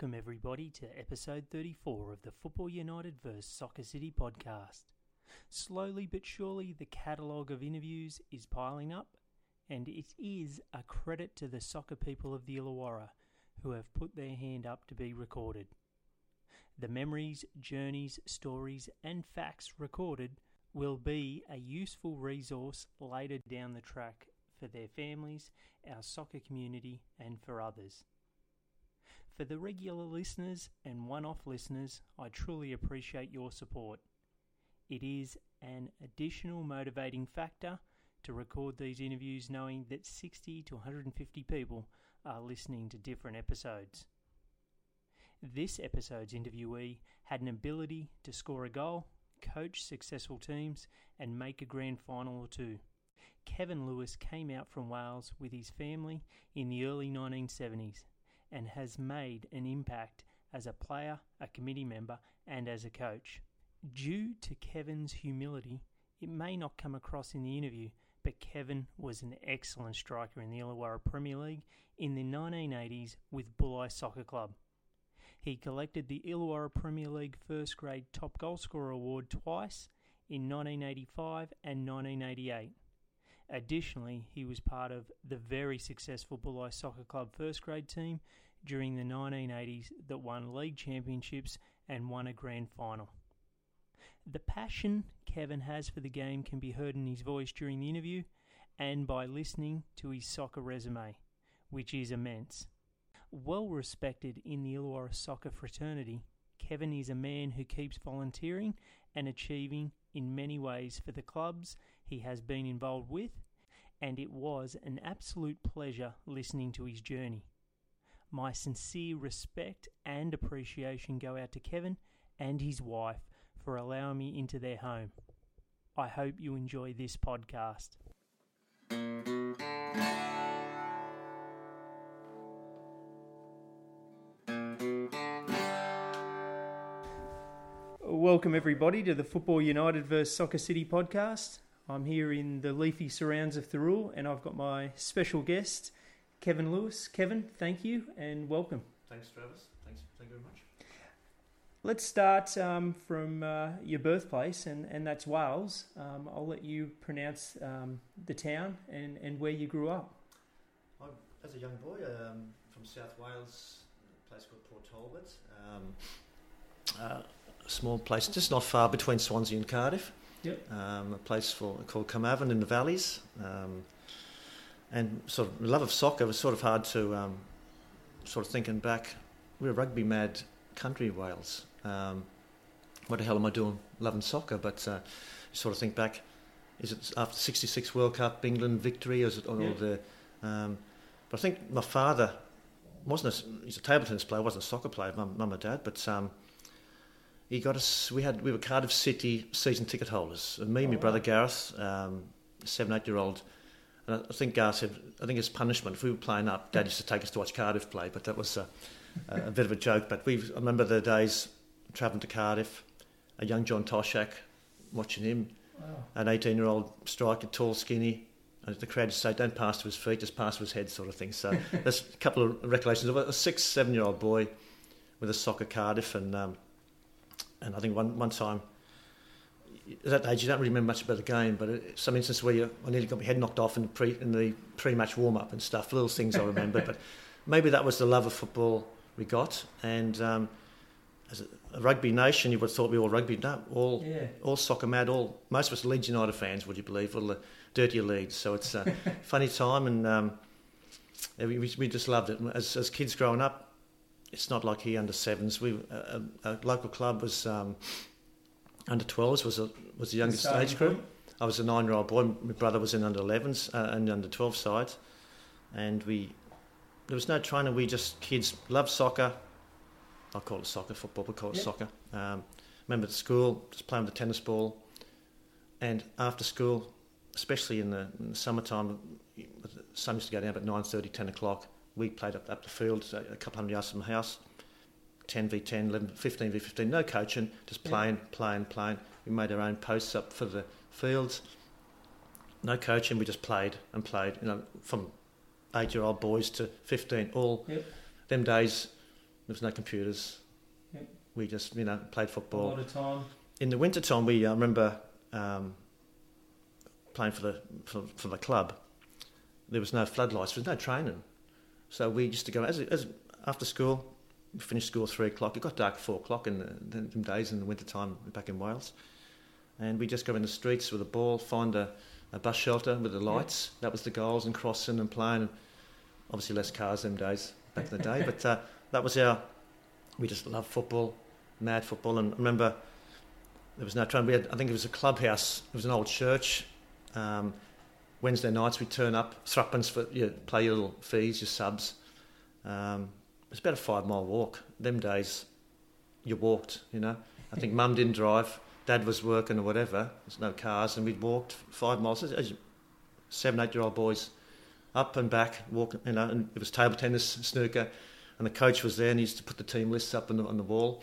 Welcome, everybody, to episode 34 of the Football United vs. Soccer City podcast. Slowly but surely, the catalogue of interviews is piling up, and it is a credit to the soccer people of the Illawarra who have put their hand up to be recorded. The memories, journeys, stories, and facts recorded will be a useful resource later down the track for their families, our soccer community, and for others. For the regular listeners and one off listeners, I truly appreciate your support. It is an additional motivating factor to record these interviews knowing that 60 to 150 people are listening to different episodes. This episode's interviewee had an ability to score a goal, coach successful teams, and make a grand final or two. Kevin Lewis came out from Wales with his family in the early 1970s and has made an impact as a player, a committee member, and as a coach. Due to Kevin's humility, it may not come across in the interview, but Kevin was an excellent striker in the Illawarra Premier League in the 1980s with Bulli Soccer Club. He collected the Illawarra Premier League First Grade Top Goalscorer Award twice in 1985 and 1988. Additionally, he was part of the very successful Bulli Soccer Club first grade team during the 1980s that won league championships and won a grand final. The passion Kevin has for the game can be heard in his voice during the interview and by listening to his soccer resume, which is immense. Well respected in the Illawarra soccer fraternity, Kevin is a man who keeps volunteering and achieving in many ways for the clubs he has been involved with, and it was an absolute pleasure listening to his journey. My sincere respect and appreciation go out to Kevin and his wife for allowing me into their home. I hope you enjoy this podcast. Welcome, everybody, to the Football United vs. Soccer City podcast. I'm here in the leafy surrounds of Thirroul, and I've got my special guest, Kevin Lewis. Kevin, thank you and welcome. Thanks, Travis. Thanks. Thank you very much. Let's start um, from uh, your birthplace, and, and that's Wales. Um, I'll let you pronounce um, the town and, and where you grew up. I, as a young boy um, from South Wales, a place called Port Talbot, um, uh, a small place just not far between Swansea and Cardiff. Yep. Um, a place for, called Carmarthen in the valleys. and sort of love of soccer was sort of hard to sort of thinking back. We're a rugby mad country, Wales. Um, what the hell am I doing loving soccer? But uh, you sort of think back, is it after 66 World Cup, England victory, or is it all Yeah. the... Um, but I think my father wasn't a, he's a table tennis player, wasn't a soccer player, mum, mum and dad, but um, he got us, we had, we were Cardiff City season ticket holders. And me and my Oh, brother. Gareth, um, seven, eight year old, and I- think Gareth said, I think it's punishment. If we were playing up, Dad used to take us to watch Cardiff play, but that was a, a, a bit of a joke. But we, I remember the days travelling to Cardiff, a young John Toshack, watching him, Wow. an 18 year old striker, tall, skinny. And the crowd just say, don't pass to his feet, just pass to his head, sort of thing. So there's a couple of recollections of a six, seven year old boy with a soccer Cardiff. And, um, and I think one, one time, at that age, you don't really remember much about the game, but it, some instance where you, I nearly got my head knocked off in the pre, in the pre-match warm-up and stuff, little things I remember. but maybe that was the love of football we got. And um, as a, a rugby nation, you would have thought we were all rugby. No, all Yeah. all soccer mad. All most of us Leeds United fans. Would you believe? All the dirtier Leeds. So it's a funny time, and um, we, we we just loved it. As as kids growing up, it's not like here under sevens. We a, a, a local club was um, under twelves was a was the youngest age group. point. I was a nine-year-old boy. My brother was in under 11s uh, and under 12 side, and we there was no training. We just kids loved soccer. I call it soccer, football. We call it Yep. soccer. Um, remember at school, just playing with the tennis ball, and after school, especially in the, in the summertime, the sun used to go down about 9:30, 10 o'clock. We played up up the field, a couple hundred yards from the house. 10 v 10, 11, 15 v 15, no coaching, just Yeah. playing, playing, playing. We made our own posts up for the fields. No coaching, we just played and played. You know, from eight-year-old boys to fifteen, all Yep. them days. There was no computers. Yep. We just, you know, played football. A lot of time. In the winter time, we I remember um, playing for the for, for the club. There was no floodlights. There was no training, so we used to go as, as after school. We finished school at three o'clock. It got dark at four o'clock in the, them days in the winter time back in Wales, and we just go in the streets with a ball, find a, a bus shelter with the lights. That was the goals and crossing and playing. Obviously, less cars them days back in the day, but uh, that was our. We just loved football, mad football, and I remember there was no train. We had, I think it was a clubhouse. It was an old church. Um, Wednesday nights we turn up, threepence for you play your little fees, your subs. Um, it's about a five mile walk. Them days, you walked. You know, I think Mum didn't drive, Dad was working or whatever. There's no cars, and we'd walked five miles as, seven, eight year old boys, up and back, walking. You know, and it was table tennis, snooker, and the coach was there, and he used to put the team lists up on the, on the wall.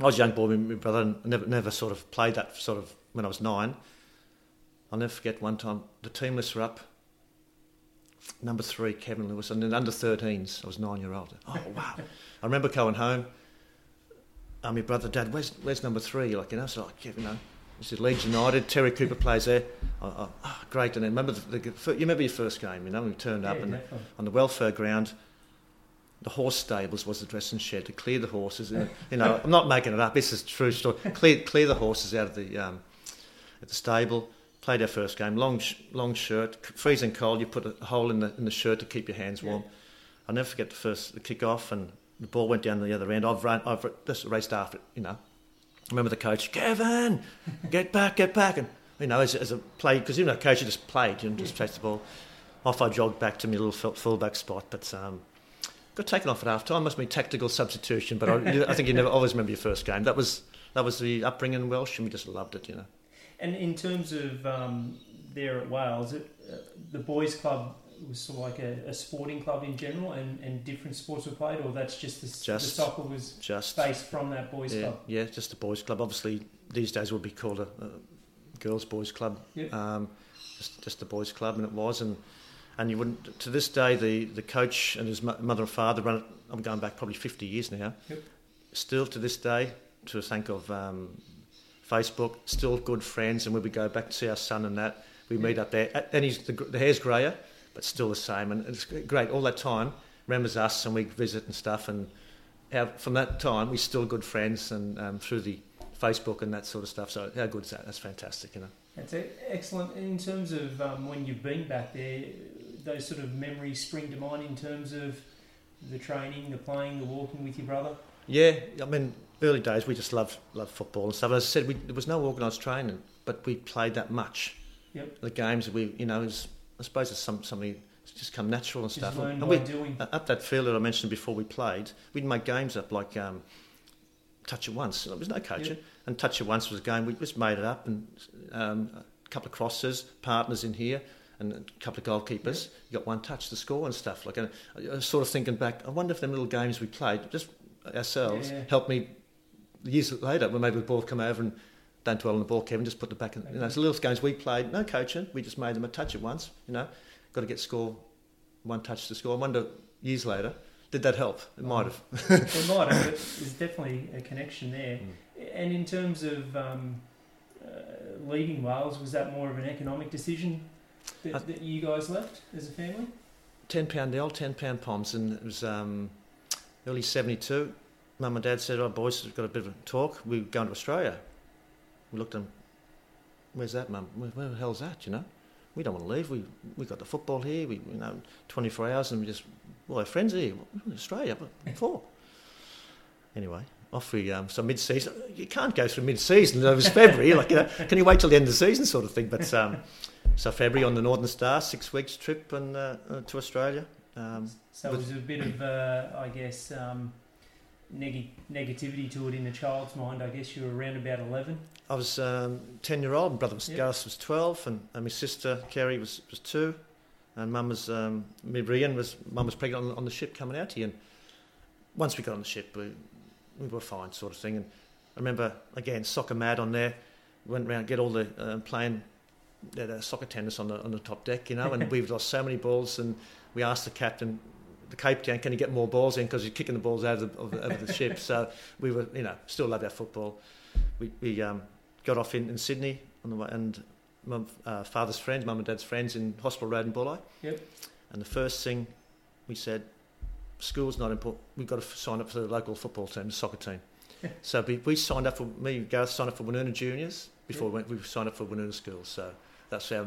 I was a young boy, my brother, and never, never sort of played that sort of when I was nine. I'll never forget one time the team lists were up. Number three, Kevin Lewis, and then under 13s, I was nine year old. Oh wow! I remember going home. Uh, my brother, Dad, where's where's number three? Like you know, so like Kevin, you know, he said Leeds United. Terry Cooper plays there. I, I, oh, great! And then remember the, the, you remember your first game? You know, we turned up yeah, and definitely. on the welfare ground. The horse stables was the dressing shed to clear the horses. You know, I'm not making it up. This is a true story. Clear, clear the horses out of the um, at the stable. Played our first game. Long, long shirt, freezing cold. You put a hole in the in the shirt to keep your hands warm. I'll never forget the first the kick off and the ball went down the other end. I've run. I've just raced after it. You know. I remember the coach, Kevin, get back, get back, and you know, as, as a play because you know, coach you just played, you know, just chased the ball. Off I jogged back to my little full- fullback spot, but um, got taken off at half time. Must be tactical substitution, but I, I think you never always remember your first game. That was that was the upbringing in Welsh, and we just loved it. You know, And in terms of um, there at Wales, it, uh, the boys' club was sort of like a, a sporting club in general, and, and different sports were played, or that's just the, s- the Just- soccer was just based from that boys' yeah, club. yeah, just a boys' club. Obviously, these days would be called a, a girls' boys' club. Yep. Um, just just a boys' club, and it was. And and you wouldn't to this day the, the coach and his mother and father run it. I'm going back probably 50 years now. Yep. Still to this day, to the thank of um, Facebook, still good friends, and when we go back to see our son and that, we meet up there. And he's the, the hair's grayer, but still the same, and it's great. All that time remembers us, and we visit and stuff, and our, from that time, we're still good friends, and um, through the Facebook and that sort of stuff. So how good is that? That's fantastic, you know. That's excellent. In terms of um, when you've been back there, those sort of memories spring to mind in terms of the training, the playing, the walking with your brother. Yeah, I mean, early days we just loved loved football and stuff. As I said, we, there was no organised training, but we played that much. Yep. The games we, you know, is I suppose it's some something it's just come natural and stuff. and we, doing. Up that field that I mentioned before we played, we'd make games up like um, touch it once. There was no coaching, and touch it once was a game. We just made it up, and um, a couple of crosses, partners in here, and a couple of goalkeepers. You got one touch to score and stuff. Like, and I was sort of thinking back. I wonder if them little games we played just ourselves Yeah. helped me years later when maybe the ball come over and. Don't dwell on the ball, Kevin. Just put the back. In, you know, it's the little games we played. No coaching. We just made them a touch at once. You know, got to get score, one touch to score. I wonder years later, did that help? It might have. it might have, but there's definitely a connection there. Mm. And in terms of um, uh, leaving Wales, was that more of an economic decision that, I- that you guys left as a family? ten pound the old ten pound poms, and it was um, early seventy two. Mum and Dad said, "Oh, boys, we've got a bit of a talk. We're going to Australia." We looked at them. Where's that, Mum? Where, where the hell's that? You know, we don't want to leave. We we got the football here. We you know twenty four hours, and we just well, our friends are here. Australia, but for? Anyway, off we um, so mid season. You can't go through mid season. It was February. like, you know, can you wait till the end of the season, sort of thing? But um, so February on the Northern Star, six weeks trip and uh, uh, to Australia. Um, So it was a bit of, uh, I guess, um, neg- negativity to it in the child's mind. I guess you were around about 11. I was um, ten year old. My brother was. Gareth was twelve, and, and my sister Kerry was, was two, and mum was um, me Brian was mum was pregnant on, on the ship coming out here. And once we got on the ship, we we were fine, sort of thing. And I remember again soccer mad on there. Went around get all the uh, playing uh, soccer tennis on the on the top deck, you know. And we've lost so many balls, and we asked the captain the Cape Town, can you get more balls in because you're kicking the balls out of the, of, of the ship. So we were, you know, still loved our football. We, we um, got off in, in Sydney on the way, and my uh, father's friends, mum and dad's friends in Hospital Road in Bulli. Yep. And the first thing we said, school's not important. We've got to sign up for the local football team, the soccer team. so we, we signed up for me, and Gareth signed up for Woonona Juniors before we, went, we signed up for Woonona School. So that's how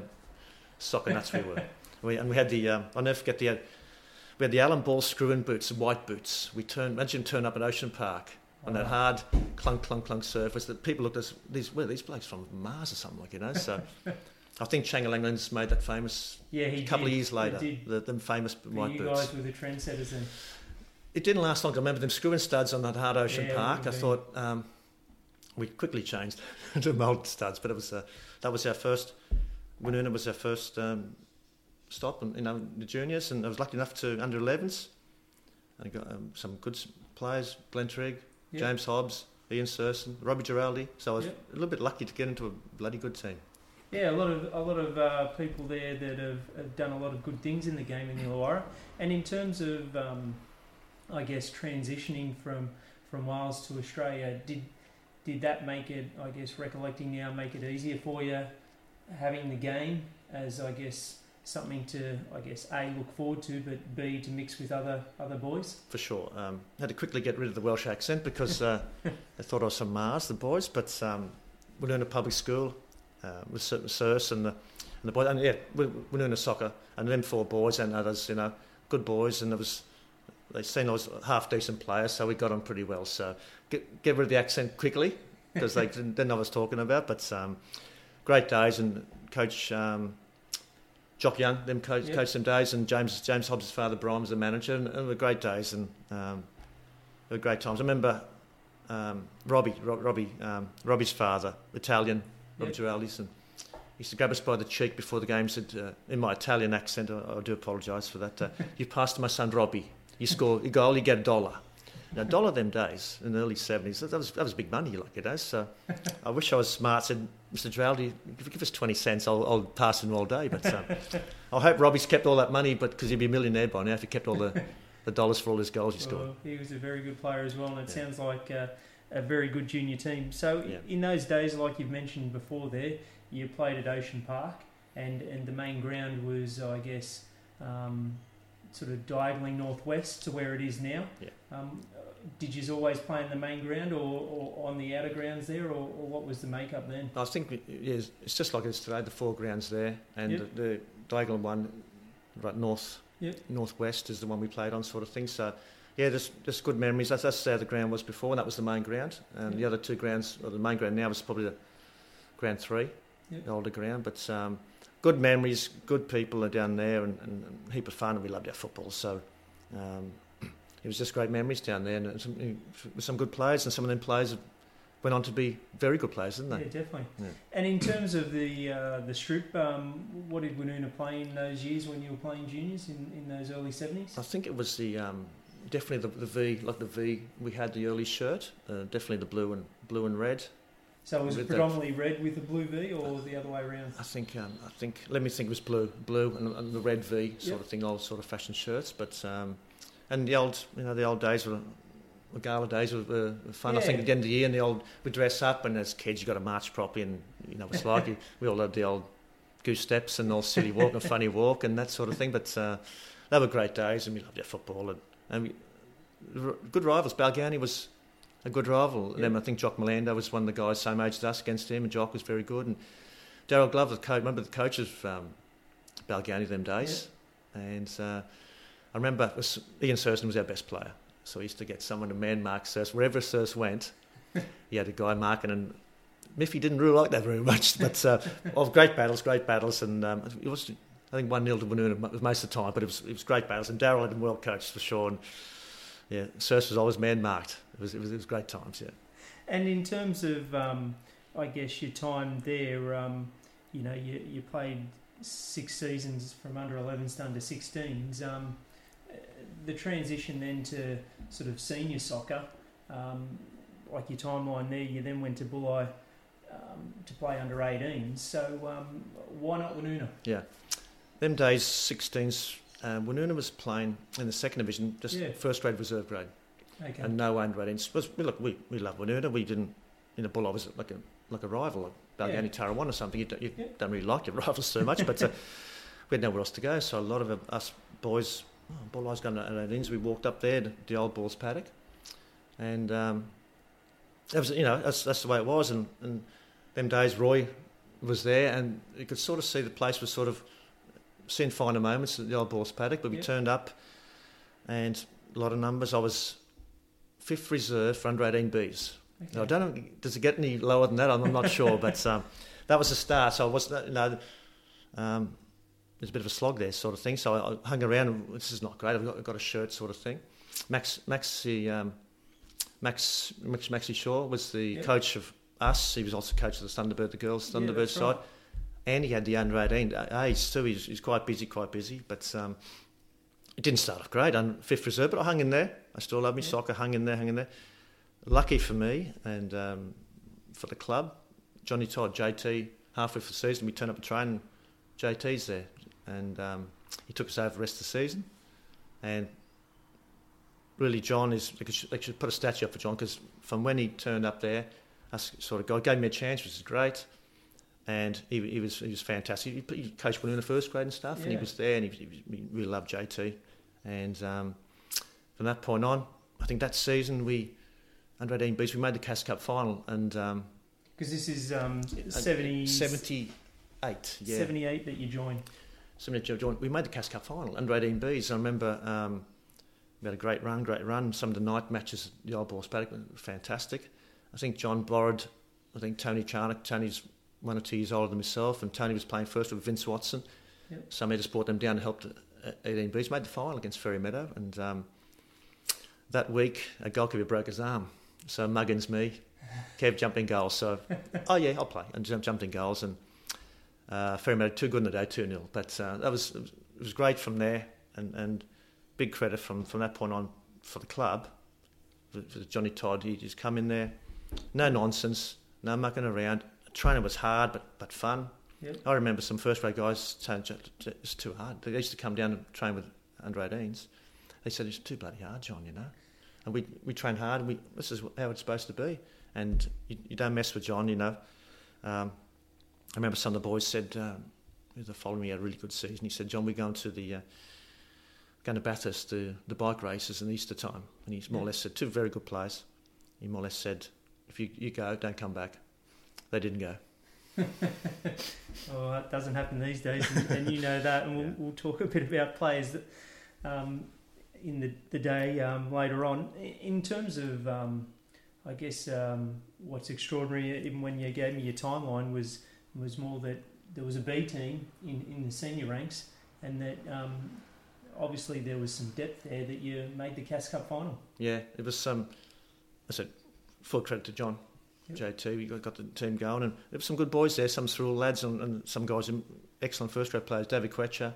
soccer nuts we were. We, and we had the, um, I'll never forget the, uh, we had the Alan Ball screw-in boots, the white boots. We turned, imagine turn up at Ocean Park on that hard clunk, clunk, clunk surface that people looked at us, these, where are these blokes from Mars or something like, you know? So I think Changalanglands made that famous Yeah, he a couple did. of years later, did. the, them famous But white you boots. guys were the trendsetters then. It didn't last long. I remember them screwing studs on that hard Ocean Yeah, Park. I thought um, we quickly changed to mould studs, but it was uh, that was our first. Woonona was our first um, stop, and you know the juniors, and I was lucky enough to under 11s. I got um, some good players: Glenn Trigg. James Hobbs, Ian Surson, Robbie Giraldi. So I was a little bit lucky to get into a bloody good team. Yeah, a lot of a lot of uh, people there that have, have done a lot of good things in the game in the Illawarra. And in terms of, um, I guess, transitioning from from Wales to Australia, did did that make it? I guess recollecting now make it easier for you having the game as I guess something to I guess a look forward to, but b to mix with other other boys. for sure. Um, had to quickly get rid of the Welsh accent because uh, they thought I was from Mars, the boys. But um, we learned a public school uh, with Sir Sirs and the, and the boys, and yeah, we, we learned a soccer, and them four boys and others, you know, good boys, and there was. They seen I was a half decent player, so we got on pretty well. So get, get rid of the accent quickly because they didn't, didn't know what I was talking about. But um, great days, and Coach um, Jock Young, them coach, Yep. coached them days, and James James Hobbs' father Brian was the manager, and, and they were great days, and um, were great times. I remember um, Robbie, Rob, Robbie, um, Robbie's father, Italian, Robbie Yep. Giraldis, and he used to grab us by the cheek before the game. Said uh, in my Italian accent, I, I do apologise for that. Uh, you passed to my son Robbie. You score a goal, you get a dollar. Now, dollar them days in the early seventies, that was that was big money, like it is. So, I wish I was smart. Said, Mr. Giraldi, if you give us twenty cents, I'll, I'll pass him all day. But um, I hope Robbie's kept all that money, but because he'd be a millionaire by now if he kept all the, the dollars for all his goals he scored. Well, he was a very good player as well, and it Yeah. sounds like uh, a very good junior team. So, Yeah. in those days, like you've mentioned before, there you played at Ocean Park, and, and the main ground was, I guess, um, sort of diagonally northwest to where it is now. Yeah. Um, did you always play in the main ground or, or on the outer grounds there, or, or what was the makeup then? I think is, it's just like it is today. The four grounds there, and Yep. the, the diagonal one, right north, Yep. northwest is the one we played on, sort of thing. So, yeah, just, there's good memories. That's, that's how the ground was before, and that was the main ground. And the other two grounds, well, the main ground now is probably the ground three, Yep. the older ground. But um, good memories, good people are down there, and, and, heap of fun. And we loved our football, so. Um, it was just great memories down there, and some, with some good players, and some of them players went on to be very good players, didn't they? Yeah, definitely. Yeah. And in terms of the uh, the Stroop, um, what did Woonona play in those years when you were playing juniors in, in those early seventies? I think it was the um, definitely the, the V, like the V. We had the early shirt, uh, definitely the blue and blue and red. So was it the- predominantly red with the blue V, or the other way around? I think um, I think let me think it was blue, blue and, and the red V sort Yep. of thing, old sort of fashion shirts. But um, and the old you know the old days were. The gala days were, were fun. I think at the end of the year, and the old we dress up, and as kids, you got to march properly, and you know it's like we all had the old goose steps and all silly walk and funny walk and that sort of thing. But uh, they were great days, and we loved our football. And, and we, good rivals. Balgownie was a good rival. yeah. And then I think Jock Melando was one of the guys same age as us against him, and Jock was very good. And Daryl Glover, the coach, remember the coach of um, Balgownie them days, and uh, I remember was, Ian Surson was our best player. So we used to get someone to man mark Surs. Wherever Surs went, he had a guy marking, and Miffy didn't really like that very much. But uh, of great battles, great battles, and um, it was I think one 0 to Woonona most of the time, but it was it was great battles, and Daryl had been well coached for sure. And yeah, Surs was always man marked. It was, it was it was great times. Yeah. And in terms of, um, I guess your time there, um, you know, you you played six seasons from under 11s to under 16s. Um, the transition then to sort of senior soccer, um, like your timeline there, you then went to Bulli um, to play under 18s. So um, why not Woonona? Them days, 16s um, Woonona was playing in the second division, just Yeah. first grade reserve grade, Okay. and no under 18s. Was, we, look, we, we love Woonona. We didn't, you know, Buller was like a like a rival, like Balgownie Tarrawanna or something. You, don't, you Yeah. don't really like your rivals so much, but uh, we had nowhere else to go. So a lot of uh, us boys, oh, Buller's going to 18s. We walked up there, to the old Balls paddock, and um, it was, you know, that's, that's the way it was. And, and them days, Roy was there, and you could sort of see the place was sort of seeing finer moments at the old Balls paddock. But we Yeah. turned up, and a lot of numbers. I was fifth reserve for under 18 Bs. okay. Now, I don't know, does it get any lower than that? I'm, I'm not sure, but um, that was the start. So I was, you know, um, there's a bit of a slog there, sort of thing. So I, I hung around. And, this is not great. I've got, I've got a shirt, sort of thing. Max, Maxi, um, Max, Max, Maxi Shaw was the Yeah. coach of us. He was also coach of the Thunderbird, the girls' Thunderbird that's side. right. And he had the under 18 age too. He's, he's quite busy, quite busy. But um, it didn't start off great. I'm fifth reserve, but I hung in there. I still love me Yeah. soccer. Hung in there, hung in there. Lucky for me and um, for the club, Johnny Todd, JT, halfway for the season, we turned up a train. JT's there, and um, he took us over the rest of the season. And really, John is they should, they should put a statue up for John because from when he turned up there, us sort of guy gave me a chance, which is great. And he, he was he was fantastic. He, he coached in the first grade and stuff, and he was there, and he, he, he really loved JT. And um, from that point on, I think that season we under 18 beats we made the Cass Cup final, and um, Because this is um, 70, 78, yeah, 78 that you joined. 78 joint. We made the Cass Cup final under 18 Bs. I remember um, we had a great run, great run. Some of the night matches at the Old Balls Paddock were fantastic. I think John borrowed, I think Tony Charnock. Tony's one or two years older than myself, and Tony was playing first with Vince Watson. Yep. So I just brought them down and helped 18 Bs. Made the final against Fairy Meadow, and um, that week a goalkeeper broke his arm. So Muggins me, Kev jumped in goals. So, oh yeah, I'll play, and jumped in goals, and uh, Fairy Meadow too good in the day, two 0 But uh, that was it was- great from there, and, and big credit from, from that point on for the club, for, for Johnny Todd. He just come in there, no nonsense, no mucking around. Training was hard but but fun. Yep. I remember some first grade guys saying "J- j- it's too hard. They used to come down and train with under 18s. They said it's too bloody hard, John. You know, and we we train hard. And we this is how it's supposed to be. And you, you don't mess with John. You know. Um, I remember some of the boys said um, the following year, a really good season. He said, John, we're going to the uh, going to Bathurst, the the bike races in Easter time. And he more or less said two very good players. He more or less said, if you you go, don't come back. They didn't go. Oh, that doesn't happen these days, and, and you know that. And we'll, Yeah. we'll talk a bit about players that um, in the, the day um, later on. In terms of, um, I guess, um, what's extraordinary, even when you gave me your timeline, was was more that there was a B team in, in the senior ranks, and that um, obviously there was some depth there that you made the Cass Cup final. Yeah, it was some. I said, full credit to John, Yep. JT. We got, got the team going, and there were some good boys there. Some through lads, and, and some guys, excellent first grade players. David Quetcher,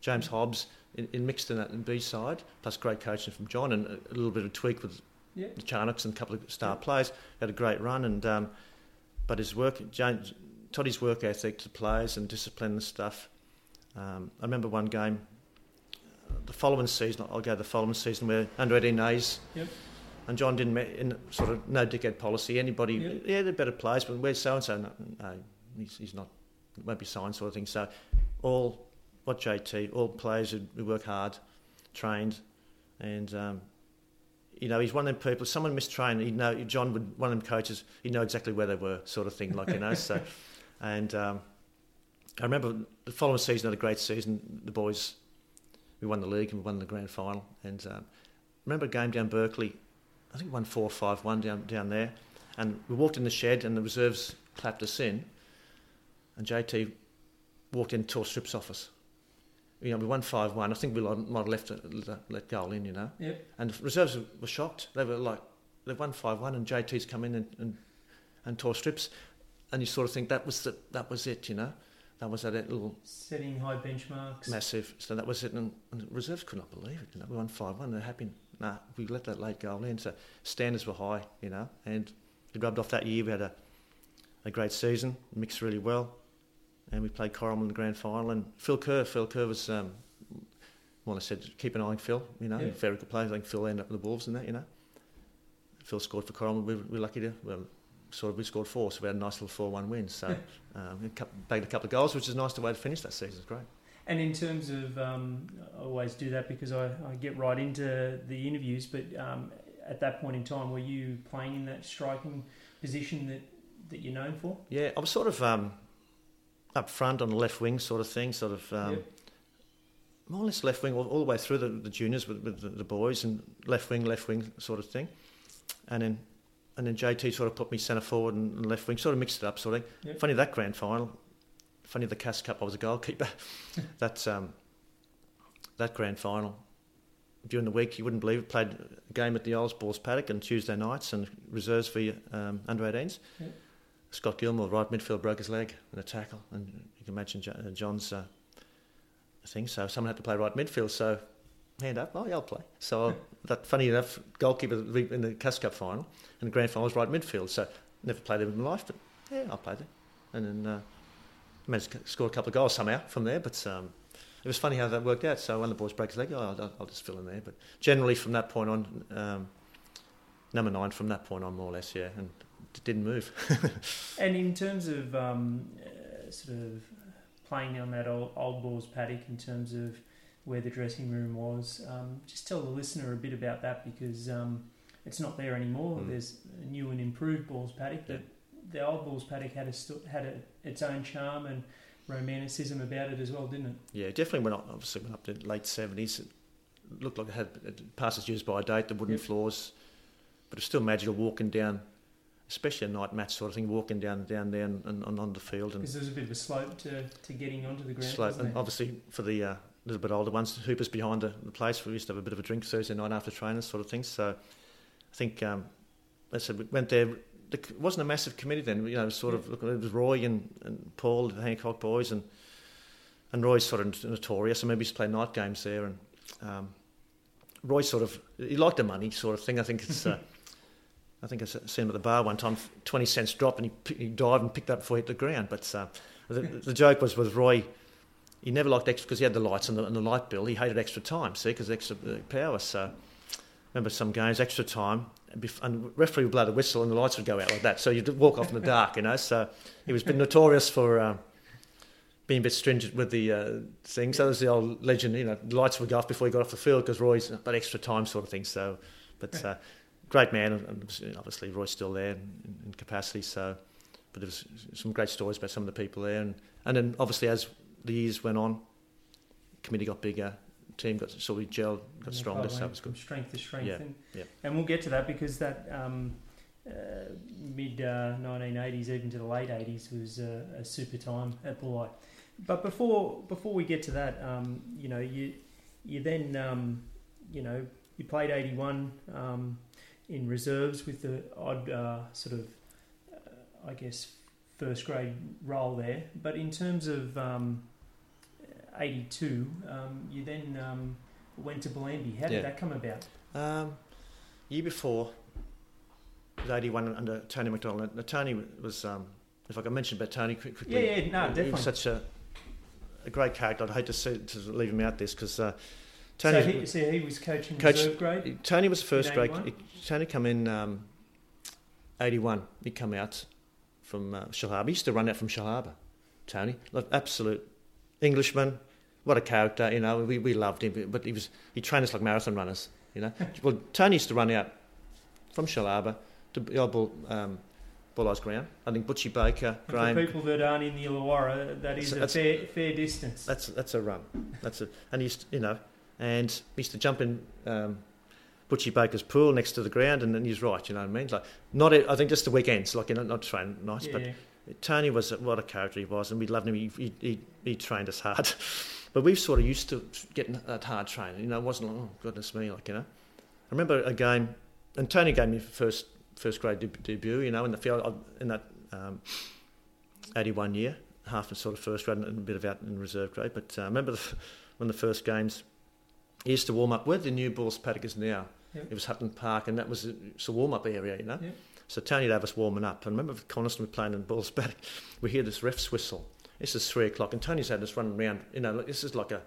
James Hobbs, in, in mixed in that in B side, plus great coaching from John, and a, a little bit of tweak with Yeah. the Charnocks and a couple of star Yeah. players. Had a great run, and um, but his work, James, Toddy's work ethic to players and discipline and stuff. Um, I remember one game, uh, the following season. I'll go the following season where under 18 A's. Yep. And John didn't in sort of no dickhead policy. Anybody, Yep. yeah, they're better players, but where's so and so? No, he's, he's not. Won't be signed, sort of thing. So, all what JT, all players who, work hard, trained, and um, you know, he's one of them people. If someone mistrained, he'd know. John would one of them coaches. He'd know exactly where they were, sort of thing. Like you know. so, and um, I remember the following season had a great season. The boys, we won the league and we won the grand final. And um, remember a game down Berkeley. I think we won four five one down down there. And we walked in the shed and the reserves clapped us in. And JT walked in, tore strips off us. You know, we won five one. I think we might have left let, goal in. You know. Yep. And the reserves were shocked. They were like, they've won 5 1, and JT's come in and, and, and tore strips. And you sort of think that was, the, that was it, you know? That was that little Setting high benchmarks. massive. So that was it. And, and the reserves could not believe it. You know, we won 5 1. They're happy. Nah, we let that late goal in. So standards were high, you know? And it rubbed off that year. We had a, a great season, mixed really well. And we played Corrimal in the grand final. And Phil Kerr, Phil Kerr was um, well, I said keep an eye on Phil. You know, Yeah. very good player. I think Phil ended up with the Wolves and that. You know, Phil scored for Corrimal. We we're lucky to well, sort of we scored four, so we had a nice little four-one win. So um, we bagged a couple of goals, which is nice to way to finish that season. It's great. And in terms of, um, I always do that because I, I get right into the interviews. But um, at that point in time, were you playing in that striking position that, that you're known for? Yeah, I was sort of um, up front on the left wing, sort of thing, sort of. Um, Yep. More or less left wing all, all the way through the, the juniors with, with the, the boys and left wing, left wing sort of thing, and then and then JT sort of put me centre forward and, left wing, sort of mixed it up, sort of. Yep. Funny that grand final, funny the Cass Cup, I was a goalkeeper. That's um, that grand final. During the week, you wouldn't believe it. Played a game at the Olds Balls Paddock on Tuesday nights and reserves for um, under 18s. Yep. Scott Gilmore, right midfield, broke his leg in a tackle, and you can imagine uh, John's uh, thing. So someone had to play right midfield. So hand up, oh yeah, I'll play. So that funny enough, goalkeeper in the Cass Cup final and the grand final was right midfield. So never played there in my life, but yeah, I played there, and then uh, managed to score a couple of goals somehow from there. But um, it was funny how that worked out. So when the boys break his leg, oh, I'll, I'll just fill in there. But generally from that point on, um, number nine from that point on, more or less, yeah, and didn't move. And in terms of um, uh, sort of playing on that old, old balls paddock, in terms of where the dressing room was, um, just tell the listener a bit about that because um, it's not there anymore. Mm. There's a new and improved balls paddock, but the old balls paddock had a had a, its own charm and romanticism about it as well, didn't it? Yeah, it definitely went up. Obviously, went up to late seventies. It looked like it had it passed its use by date. The wooden Yep. floors, but it's still magical walking down, especially a night match sort of thing. Walking down down there and, and, and on the field and Because there's a bit of a slope to, to getting onto the ground. slope. And obviously for the uh, little bit older ones, hoopers behind the, the place. We used to have a bit of a drink Thursday night after training, sort of thing. So I think um, I said we went there. It wasn't a massive committee then. You know, it was sort of look, it was Roy and, and Paul, the Hancock boys, and and Roy's sort of notorious. So maybe used to play night games there, and um, Roy sort of he liked the money sort of thing. I think it's. Uh, I think I seen him at the bar one time, twenty cents drop, and he, he dived and picked up before he hit the ground. But uh, the, the joke was with Roy, he never liked extra because he had the lights and the, and the light bill. He hated extra time, see, because extra uh, power. So remember some games, extra time, and, referee would blow the whistle and the lights would go out like that. So you'd walk off in the dark, you know. So he was been notorious for um, being a bit stringent with the uh, thing. So there's the old legend, you know, the lights would go off before he got off the field because Roy's that extra time sort of thing. So, but uh, great man, and and obviously Roy's still there in, in capacity. So, but there was some great stories about some of the people there, and and then obviously as the years went on, committee got bigger, team got sort of gelled, got stronger. So that went was good. strength to strength. Yeah, And, yeah. and we'll get to that because that um, uh, mid uh, 1980s, even to the late 80s, was uh, a super time at Bulli. But before before we get to that, um, you know, you you then um, you know you played 81 um, in reserves with the odd uh, sort of uh, I guess first grade role there. But in terms of um, 82, um, you then um, went to Bellambi. How did Yeah. that come about? Um, year before, it was 81 under Tony McDonald. Now, Tony was, um, if I can mention about Tony quickly. Yeah, yeah, no, he definitely. was such a, a great character. I'd hate to, see, to leave him out this because uh, so, Tony, he, so he was coaching Coach- reserve grade. Tony was first grade. Tony come in um, 81. He come out from uh, Shellharbour. He used to run out from Shellharbour. Tony, like absolute Englishman. What a character, you know. We, we loved him, but he was he trained us like marathon runners, you know. well, Tony used to run out from Shellharbour to the old Bull, um, Bulli's ground. I think Butchie Baker, And Graham. For people that aren't in the Illawarra, that is That's- a fair, fair distance. That's that's a run. That's a and he used to, you know, and he used to jump in um, Butchie Baker's pool next to the ground, and then he's right. You know what I mean? Like not I think just the weekends, like you know, not train nice, yeah, but. Tony was what a character he was, and we loved him. He, he, he, he trained us hard, but we've sort of used to getting that hard training. You know, it wasn't like, oh goodness me, like you know. I remember a game, and Tony gave me first first grade deb- debut. You know, in the field in that um, eighty one year, half and sort of first grade and a bit of out in reserve grade. But uh, I remember the, one of the first games. He used to warm up where the new Balls paddock is now. Yep. It was Hutton Park, and that was a, it's a warm up area, you know. Yep. So Tony us warming up. And I remember Coniston we playing in Balls paddock, we hear this ref's whistle. This is three o'clock, and Tony's had us running around. You know, like, this is like a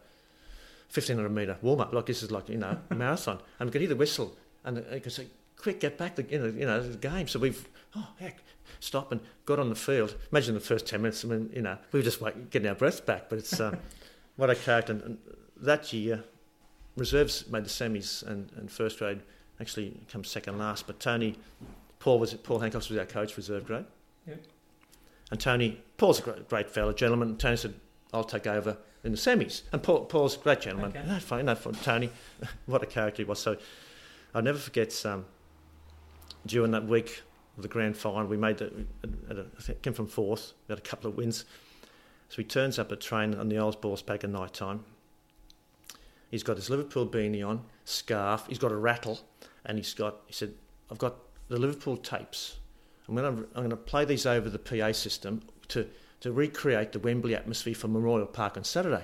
1500 metre warm up. Like this is like, you know, a marathon. And we could hear the whistle. And they could say, quick, get back the, you know, you know, the game. So we've, oh, heck, stop and got on the field. Imagine the first 10 minutes. I mean, you know, we were just like getting our breath back. But it's, uh, what a character. And, and that year, reserves made the semis and, and first grade actually come second last. But Tony, Paul was Paul Hancock was our coach, reserve grade. Yep. And Tony, Paul's a great, great fellow, gentleman. Tony said, I'll take over in the semis. And Paul, Paul's a great gentleman. Okay. No, fine, no, fine. Tony, what a character he was. So I'll never forget um, during that week of the grand final, we made the, at a, I think came from fourth, we had a couple of wins. So he turns up at train on the old balls back at night time. He's got his Liverpool beanie on, scarf, he's got a rattle, and he's got, he said, I've got the Liverpool tapes. I'm going to, I'm going to play these over the PA system to, to recreate the Wembley atmosphere for Memorial Park on Saturday.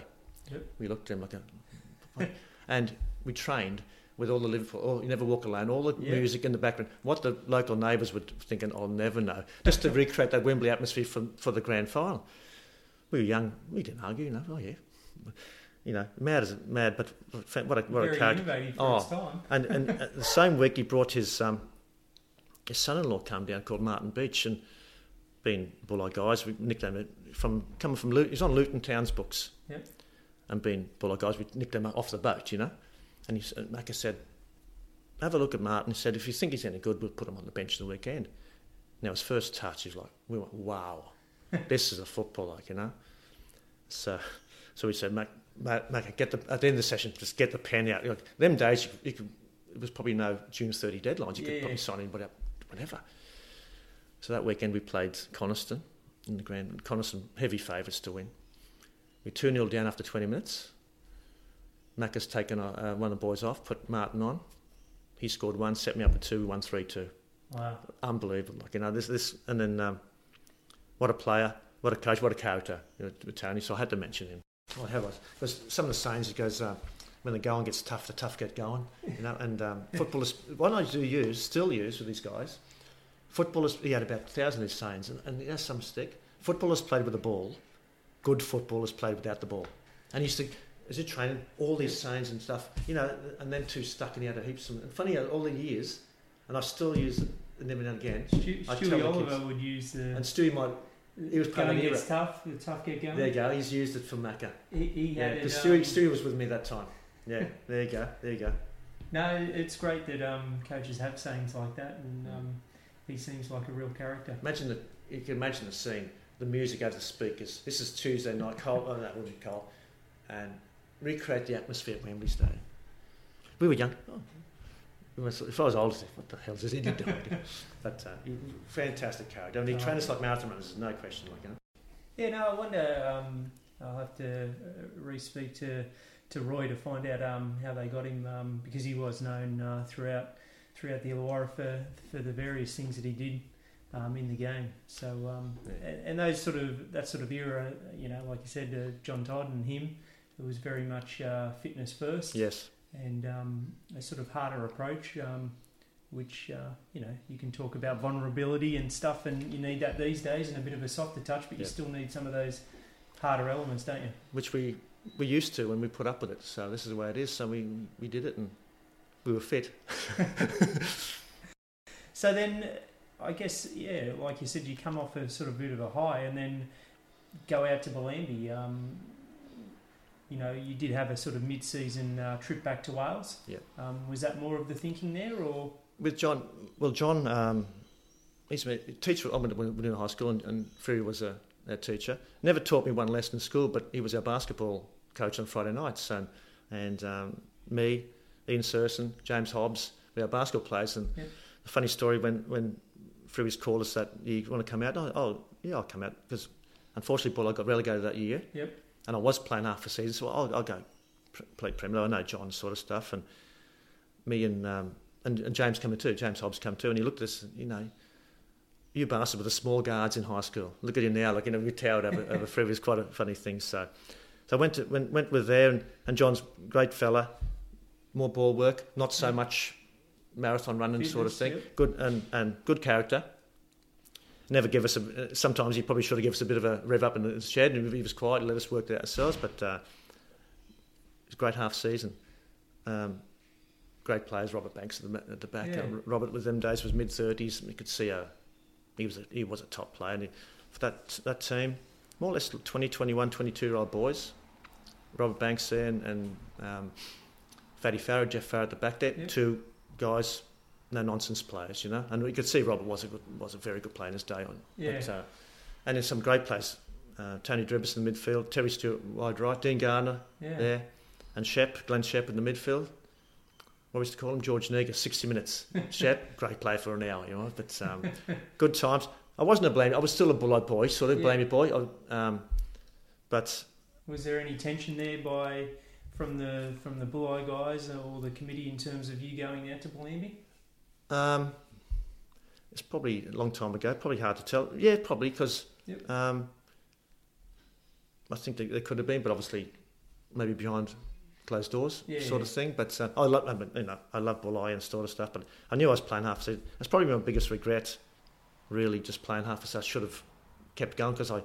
Yep. We looked at him like a, and we trained with all the Liverpool, oh, you never walk alone, all the Yeah. music in the background. What the local neighbours were thinking, I'll never know, just to recreate that Wembley atmosphere for, for the grand final. We were young, we didn't argue, you know, oh yeah. You know, mad as mad, but what a, what Very a character. Oh. And, and uh, the same week, he brought his um, his son-in-law come down called Martin Beach, and being Bulli guys, we nicknamed it from coming from Luton. He's on Luton Town's books, Yep. and being Bulli guys, we nicked him off the boat, you know. And he, s- and Macca said, "Have a look at Martin." He said, "If you think he's any good, we'll put him on the bench the weekend." Now his first touch, was like, "We went, wow, this is a footballer," you know. So, so we said, Mac, Mac, get the at the end of the session, just get the pen out. Like, them days, you, you could, it was probably no June 30 deadlines. You Yeah, could probably yeah. sign anybody up, whatever. So that weekend we played Coniston in the grand. Coniston heavy favourites to win. We 2 0 down after 20 minutes. Mac has taken uh, one of the boys off, put Martin on. He scored one, set me up at two, we won 3 2 Wow. unbelievable. Like you know, this this and then um, what a player, what a coach, what a character, you know, Tony. So I had to mention him. What have I? Because some of the sayings it goes uh, when the going gets tough, the tough get going. You know, and um, footballers. What I do use, still use with these guys. Footballers. He had about a thousand of these sayings, and, and there's some stick. Footballers played with the ball. Good footballers played without the ball. And he used to. As a training, all these sayings and stuff, you know, and then two stuck in the other heaps. And funny, how all the years, and I still use it every now and again. Stu, Stewie Oliver would use the And Stewie might, he was playing going gets tough, the tough get going. there you go, he's used it for Macca. He, he Yeah, had it, because um, Stewie, Stewie was with me that time. Yeah, there you go, there you go. No, it's great that um, coaches have sayings like that, and um, he seems like a real character. Imagine the, you can imagine the scene, the music over the speakers. This is Tuesday night, cold, oh, that would be cold. And recreate the atmosphere at Wembley Stadium. We were young. Oh, must- if I was older, what the hell is this idiot doing? but uh, fantastic character. I mean, he Oh. trained us like marathon runners, there's no question. Like, you know. Yeah, no, I wonder. Um, I'll have to uh, re-speak to to Roy to find out um, how they got him um, because he was known uh, throughout throughout the Illawarra for for the various things that he did um, in the game. So um, Yeah. and, and those sort of that sort of era, you know, like you said, uh, John Todd and him, it was very much uh, fitness first Yes. And um, a sort of harder approach. Um, which uh, you know you can talk about vulnerability and stuff, and you need that these days, and a bit of a softer touch, but you still need some of those harder elements, don't you? which we we used to when we put up with it. So this is the way it is. So we we did it and we were fit. So then, I guess yeah, like you said, you come off a sort of bit of a high, and then go out to Bellambi. Um, you know, you did have a sort of mid-season uh, trip back to Wales. Yeah. Um, was that more of the thinking there, or With John, well, John, um, he's a teacher. I went to went to high school, and, and Freddie was a, a teacher. Never taught me one lesson in school, but he was our basketball coach on Friday nights. And and um, me, Ian Surson, James Hobbs, we are basketball players. And a funny story when when Freddie's called us that you want to come out. Oh, oh yeah, I'll come out because unfortunately, Bull, I got relegated that year. Yep. And I was playing half a season, so I'll, I'll go pr- play Premier. I know John sort of stuff, and me and um, and, and James coming too. James Hobbs come too, and he looked at us. You know, you bastard with the small guards in high school. Look at you now, like you know, we towered over, over Freddie. It quite a funny thing. So, so I went to went, went with there, and, and John's great fella, more ball work, not so much marathon running sort of thing. yep. Good and and good character. Never give us a. Sometimes he probably should have given us a bit of a rev up in the shed, and he was quiet, let us work it out ourselves. But uh, was a great half season. Um, great players, Robert Banks at the, at the back. Yeah. Um, Robert with them days was mid thirties. You could see a, he was a, he was a top player. And he, for that that team, more or less 20, 21, 22 year old boys. Robert Banks there and, and um, Fatty Farrow, Jeff Farrow at the back there. Two guys, no nonsense players, you know. And we could see Robert was a good, was a very good player in his day on. Yeah. But, uh, and there's some great players. Uh, Tony Dribbis in the midfield, Terry Stewart wide right, Dean Garner yeah. there, and Shep, Glenn Shep in the midfield. What we used to call him, George Neger, 60 minutes. Shep, great player for an hour, you know, but um, good times. I wasn't a blame, I was still a Bulli boy, sort of Yeah. Bellambi boy. I, um, but Was there any tension there by from the from the Bulli guys or the committee in terms of you going out to Bellambi? Um, it's probably a long time ago, probably hard to tell. Yeah, probably, because Yep. um, I think there, could have been, but obviously maybe behind closed doors Yeah, sort yeah. of thing. But uh, I love, I you know, I love Bulli and sort of stuff. But I knew I was playing half So That's probably my biggest regret, really, just playing half season. I should have kept going because I,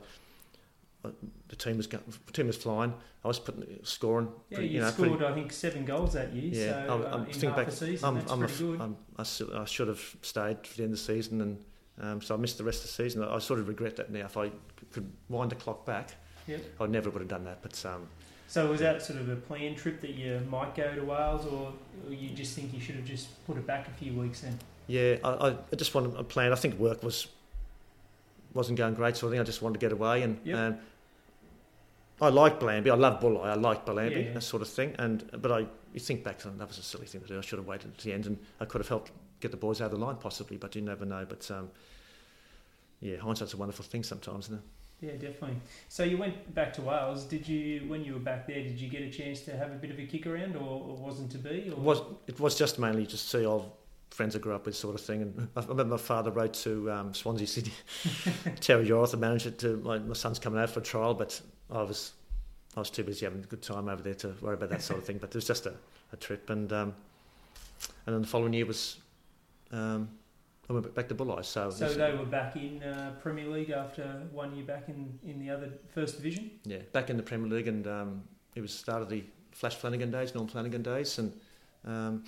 the team was go, the team was flying. I was putting scoring. Yeah, pretty- you, know, scored pretty- I think seven goals that year. Yeah, so I'm- uh, I'm in thinking back- season, I'm, that's I'm a, good. I'm, I, I should have stayed for the end of the season, and um, so I missed the rest of the season. I sort of regret that now. If I could wind the clock back, Yep. I never would have done that. But um, So was that sort of a planned trip that you might go to Wales, or, or you just think you should have just put it back a few weeks then? yeah, I, I, I just wanted a plan. I think work was wasn't going great, so I think I just wanted to get away. And Yep. um, I like Bellambi. I love Bulli. I like Bellambi, Yeah, yeah. that sort of thing. And but I, you think back, that was a silly thing to do. I should have waited to the end, and I could have helped get the boys out of the line possibly, but you never know. But um, yeah, hindsight's a wonderful thing sometimes. Isn't it? Yeah, definitely. So you went back to Wales. Did you, when you were back there, did you get a chance to have a bit of a kick around, or, or wasn't to be? Or? It was it was just mainly just see old friends I grew up with sort of thing. And I remember my father wrote to um, Swansea City, Terry Yorath, the manager, to my, my son's coming out for a trial, but I was I was too busy having a good time over there to worry about that sort of thing. But it was just a, a trip, and um, and then the following year was um, I went back to Bull. So, So was- they were back in uh, Premier League after one year back in, in the other first division. yeah, back in the Premier League, and um, it was the start of the Flash Flanagan days, Norm Flanagan days, and um,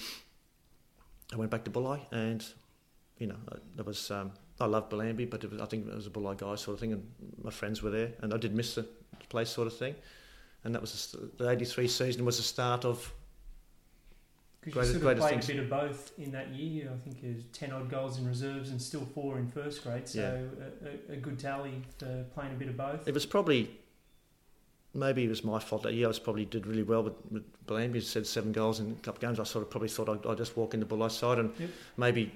I went back to Bulli, and you know, I- there was um, I love Bellambi, but it was, I think it was a Bulli guy sort of thing, and my friends were there, and I did miss the place sort of thing, and that was the, the '83 season was the start of Because you Greatest- sort of played a bit of both in that year. I think was 10 odd goals in reserves and still four in first grade. So a, a, a good tally for playing a bit of both. It was probably maybe it was my fault that year. I was probably did really well with, with Bellambi. He said seven goals in a couple of games. I sort of probably thought I'd, I'd just walk into Bulli side, and Yep. maybe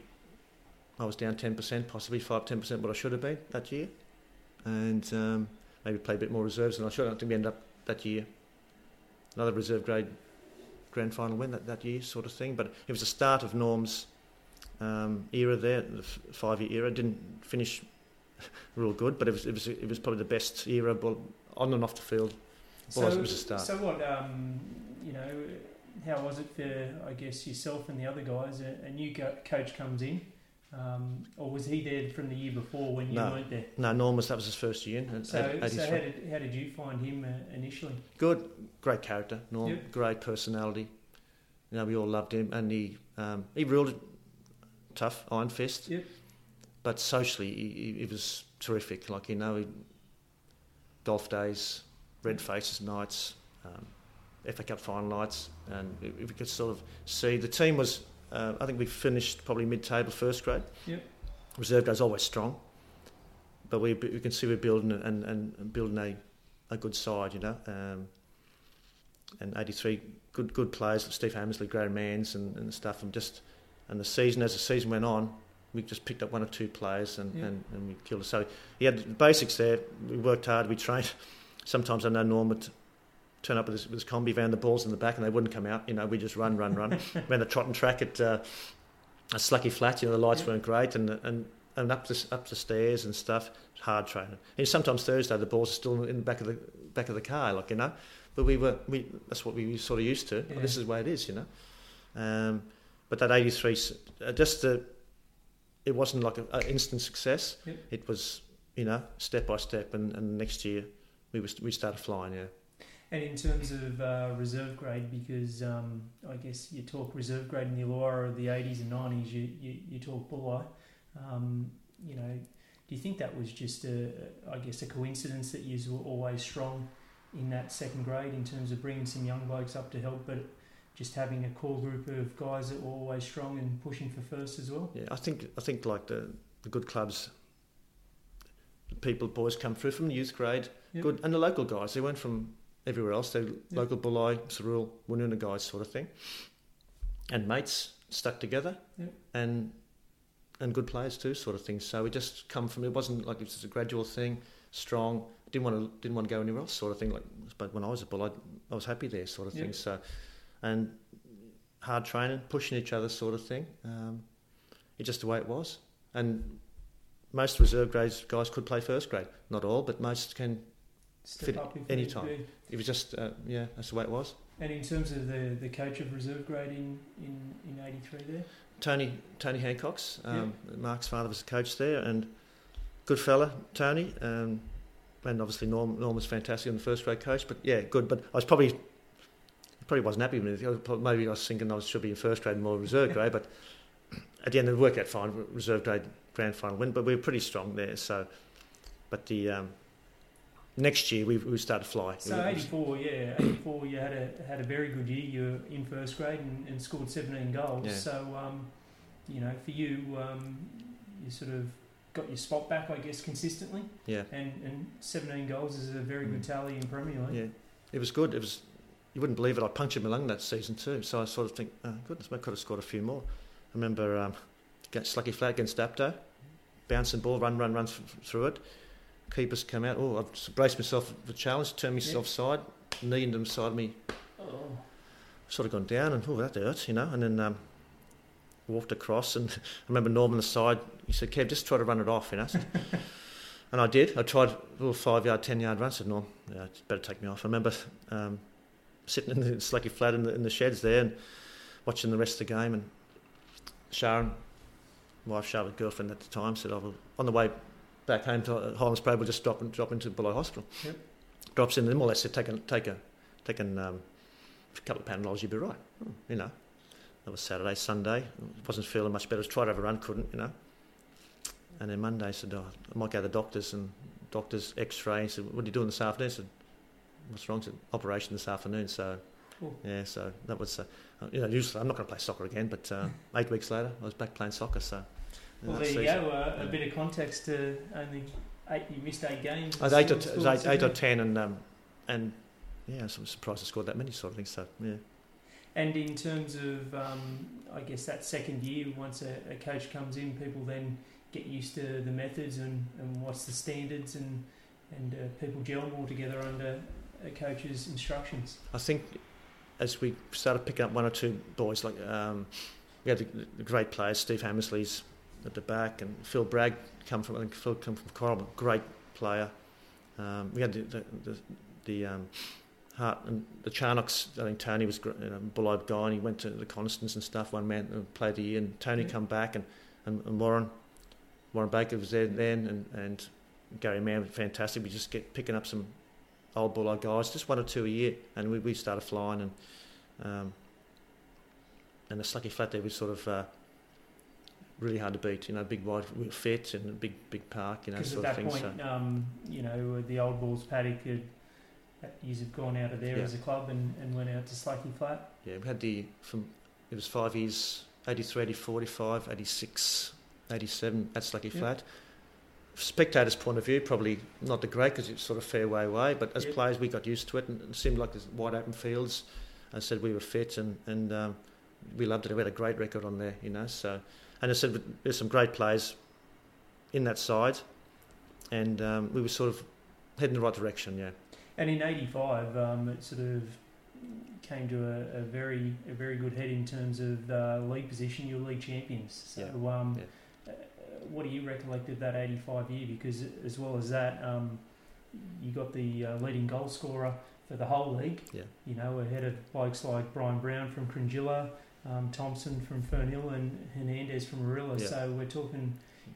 I was down ten percent, possibly five ten percent what I should have been that year, and um, maybe play a bit more reserves and I. I don't think we ended up that year another reserve grade grand final win that, that year, sort of thing. But it was the start of Norm's um, era there, the f- five-year era. Didn't finish real good, but it was it was it was probably the best era, on and off the field. So, it was a start. so what, um, you know, how was it for, I guess, yourself and the other guys? A, a new go- coach comes in, um, or was he there from the year before when you No. weren't there? No, Norm was that was his first year. in So, eight- so how, did, how did you find him uh, initially? Good, great character. Norm, Yep. great personality. You know, we all loved him, and he um, he ruled it tough, iron fist. Yep. But socially, he, he, was terrific. Like you know, he, golf days, red faces nights, um, FA Cup final nights, and we could sort of see the team was. Uh, I think we finished probably mid-table first grade. Yep. Reserve grade always strong, but we we can see we're building and, and, building a, a good side, you know. Um, and 83 good good players, Steve Hammersley, Graham Mans and, and stuff, and just and the season as the season went on, we just picked up one or two players and, Yeah. and, and we killed it. So he had the basics there. We worked hard. We trained. Sometimes I know Norm would turn up with this, with his combi van, the balls in the back, and they wouldn't come out. You know, we just run, run, run. Ran the trotting track at uh, a Slacky Flat. You know, the lights weren't great, and and and up the up the stairs and stuff. Hard training. And sometimes Thursday the balls are still in the back of the back of the car, like you know. But we were we that's what we were sort of used to. Yeah. This is the way it is, you know. Um, but that eighty three, uh, just the, it wasn't like an instant success. Yep. It was you know step by step, and, and next year we was we started flying. Yeah. And in terms of uh, reserve grade, because um, I guess you talk reserve grade in the Illawarra of the 80s and 90s, you, you, you talk Bulli. Um, you know, do you think that was just a, I guess, a coincidence that you were always strong in that second grade in terms of bringing some young blokes up to help, but just having a core group of guys that were always strong and pushing for first as well? Yeah, I think I think like the, the good clubs, the people boys come through from the youth grade, Yep. good, and the local guys. They weren't from everywhere else. they're local Bulli, Thirroul, Woonona guys, sort of thing, and mates stuck together, Yep. and and good players too, sort of thing. So we just come from. It wasn't like it was a gradual thing, strong. Didn't want to didn't want to go anywhere else, sort of thing. Like, but when I was a bull, I, I was happy there, sort of Yep. thing. So, and hard training, pushing each other, sort of thing. Um, it's just the way it was. And most reserve grades guys could play first grade. Not all, but most can. Fit any time. It was just uh, yeah, that's the way it was. And in terms of the, the coach of reserve grade in, in, in 83 there? Tony Tony Hancock's um, Mark's father was a coach there, and good fella Tony. Um, and obviously Norm, Norm was fantastic in the first grade coach, but yeah, good. But I was probably probably wasn't happy with it. I was prob- Maybe I was thinking I should be in first grade, more reserve grade. But at the end, it worked out fine. Reserve grade grand final win, but we were pretty strong there. So, but the um, next year we we started to fly. So 84, yeah, 84. You had a had a very good year. You were in first grade and, and scored 17 goals. Yeah. So, um, you know, for you, um, you sort of got your spot back, I guess, consistently. yeah. And and 17 goals is a very good Mm. tally in Premier League. Yeah, it was good. It was. You wouldn't believe it. I punctured my lung that season too. So I sort of think, oh, goodness, I could have scored a few more. I remember um, against Slacky Flat against Apto, bouncing ball, run, run, run th- through it. Keepers come out. Oh, I've braced myself for the challenge, turned myself side, knee into the side of me, Oh, sort of gone down, and oh, that hurts, you know. And then um, walked across, and I remember Norm on the side. He said, "Kev, just try to run it off," you know. and I did. I tried a little five yard, ten yard run. I said, "Norm, yeah, it's better take me off." I remember um, sitting in the slacky flat in the, in the sheds there and watching the rest of the game. And Sharon, wife, Charlotte, girlfriend at the time, said, "I will on the way." Back home to Highlands Bay, we'll just drop and drop into Bulli Hospital. Yep. Drops in, more or less said, "Take a take a take an, um, a couple of Panadols, you'll be right." Hmm, you know, that was Saturday, Sunday. Wasn't feeling much better. Tried to have a run, couldn't, you know. And then Monday, I said, oh, I might go to the doctors. And doctors X-ray. He said, what are you doing this afternoon? I said, what's wrong? I said, operation this afternoon. So, Cool. yeah, so that was, uh, you know, usually I'm not going to play soccer again. But uh, eight weeks later, I was back playing soccer. So, well, there you season- go. Uh, yeah. A bit of context to only eight. You missed eight games. I was eight or, t- was scored eight, eight or ten, and um, and yeah, I was surprised I scored that many sort of things. So yeah, And in terms of, um, I guess that second year, once a, a coach comes in, people then get used to the methods and, and what's the standards, and and uh, people gel more together under a coach's instructions. I think as we started picking up one or two boys, like um, we had the, the great players, Steve Hammersley's at the back, and Phil Bragg come from I think Phil come from Coral, great player. Um, we had the the, the, the um, Hart and the Charnocks. I think Tony was gr- you know, Bulli guy, and he went to the Constants and stuff. One man uh, played the year, and Tony Yeah. come back, and, and, and Warren Warren Baker was there then, and, and Gary Mann was fantastic. We just get picking up some old Bulli guys, just one or two a year, and we, we started flying, and um, and the Slacky Flat there was sort of uh, really hard to beat. You know, big wide fit and a big big park, you know, Because at sort of that thing. point, so um, you know, the old balls paddock had, that years have gone out of there Yeah. as a club and, and went out to Slacky Flat. yeah, we had the from it was five years 83, 84, 85, 86, 87 at Slacky Yeah. Flat. Spectators' point of view, probably not the great because it's sort of fairway way, away, but as Yeah. players, we got used to it and it seemed like there's wide open fields. I said we were fit and, and um, we loved it. We had a great record on there, you know. So, and I said there's some great players in that side, and um, we were sort of heading in the right direction. Yeah, And in '85, um, it sort of came to a, a very a very good head in terms of uh, league position. You're league champions. So, um, uh, what do you recollect of that '85 year? Because as well as that, um, you got the uh, leading goal scorer for the whole league. Yeah. You know, ahead of blokes like Brian Brown from Cringila, um, Thompson from Fernhill, and Hernandez from Arilla. Yeah. So we're talking,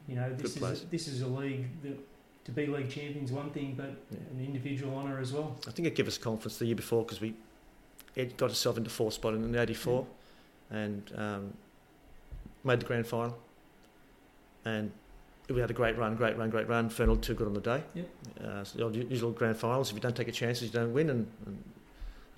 you know, this Good is a, this is a league that to be league champions one thing, but Yeah. an individual honour as well. I think it gave us confidence the year before because we it got itself into fourth spot in the '84, and um, made the grand final. And we had a great run, great run, great run. Fernhill too good on the day. Yep. Uh, so the usual grand finals. If you don't take your chances, you don't win, and, and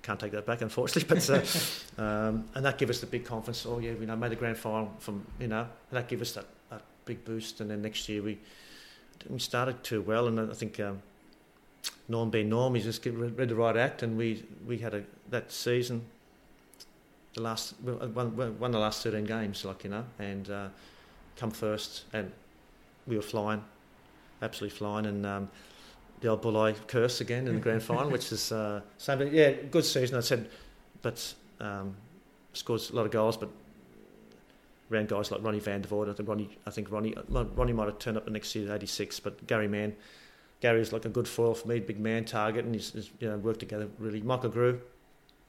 can't take that back, unfortunately. But uh, um, and that gave us the big confidence. Oh yeah, we know made the grand final from you know, and that gave us that, that big boost. And then next year we we started too well, and I think. Um, Norm being Norm, he just read the right act, and we, we had a that season, the last won, won won the last thirteen games, like you know, and uh, come first, and we were flying, absolutely flying, and um, the old Bulli curse again in the grand final, which is uh, same. But yeah, good season. I said, but um, scored a lot of goals, but ran guys like Ronnie Van der Voort. I think Ronnie, I think Ronnie, Ronnie might have turned up the next year, at eighty six, but Gary Mann. Gary's like a good foil for me, big man target, and he's, he's you know worked together really. Michael Grew,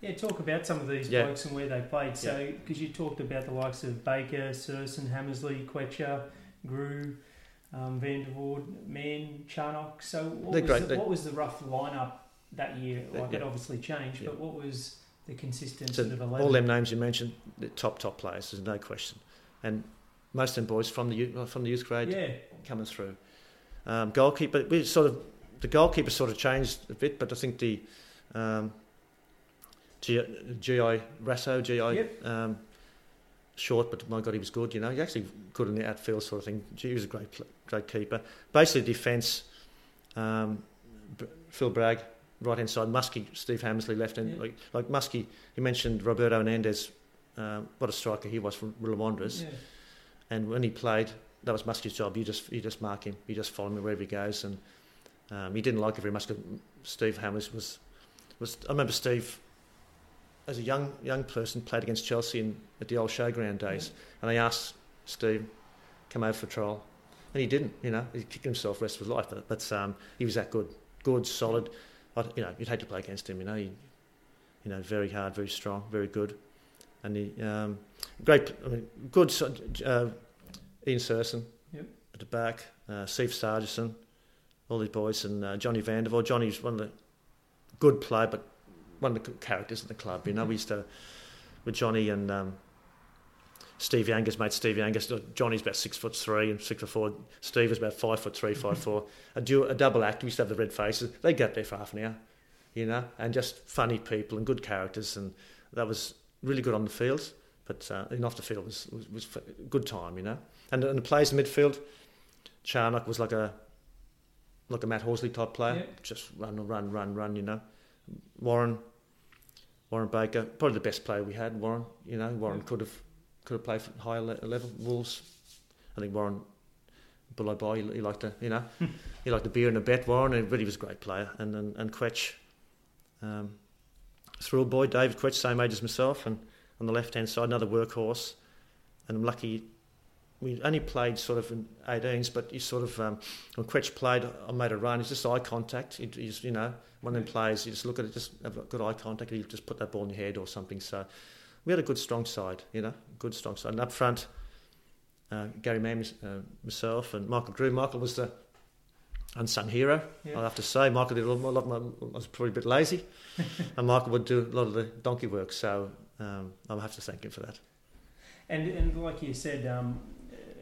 Yeah, talk about some of these Yeah. blokes and where they played. So, because you talked about the likes of Baker, Surson, Hammersley, Quetcher, Grew, um, Van der Voort, Mann, Charnock. So, what was, great. the, They- what was the rough lineup that year? Like, it obviously changed, Yeah. but what was the consistency So of 11? all them names you mentioned, the top top players. There's no question, and most of them boys from the youth, from the youth grade yeah, coming through. Um, goalkeeper, we sort of the goalkeeper sort of changed a bit, but I think the um, GI Rasso, GI Yep. um, short, but my God, he was good. You know, he actually good in the outfield sort of thing. He was a great great keeper. Basically, defence. Um, Phil Bragg, right hand side. Muskie, Steve Hammersley, left hand. Yeah. Like, like Muskie, he mentioned Roberto Hernandez. Um, what a striker he was from Willow Wanderers. yeah. And when he played, that was Muskie's job. You just you just mark him. You just follow him wherever he goes. And um, he didn't like it very much. Steve Hammers was was. I remember Steve as a young young person played against Chelsea in, at the old showground days, and they asked Steve come over for trial, and he didn't. You know, he kicked himself rest of his life. But, but um, he was that good, good, solid. I, you know, you'd hate to play against him. You know, he, you know, very hard, very strong, very good, and he um, great, I mean, good. Uh, Ian Surson Yep. at the back, uh, Steve Sargison, all these boys, and uh, Johnny Vandervoort. Johnny's one of the good player, but one of the characters in the club. You know, we used to with Johnny and um, Steve Younger's mate. Steve Younger's Johnny's about six foot three and six foot four. Steve was about five foot three, five four. A, dual, a double act. We used to have the red faces. They got there for half an hour, you know, and just funny people and good characters, and that was really good on the field. But uh, and off the field was was, was a good time, you know. And, and the players in midfield, Charnock was like a like a Matt Horsley type player, Yeah. just run, run, run, run, you know. Warren, Warren Baker, probably the best player we had. Warren, you know, Warren could have could have played for higher le- level. Wolves, I think Warren, below boy, he, he liked to, you know, he liked the beer and the bet. Warren, and really was a great player. And and, and Quetch, um, thrill boy, David Quetch, same age as myself, and on the left hand side, another workhorse. And I'm lucky. We only played sort of in 18s, but he sort of um, when Quetch played, I made a run. It's just eye contact. He, he's you know one of them players. You just look at it, just have a good eye contact. and He just put that ball in your head or something. So we had a good strong side, you know, good strong side. And up front, uh, Gary Mann, uh, myself, and Michael Drew. Michael was the unsung hero. Yeah. I have to say, Michael did a lot, more, lot more, was probably a bit lazy, and Michael would do a lot of the donkey work. So um, I'll have to thank him for that. And and like you said, um,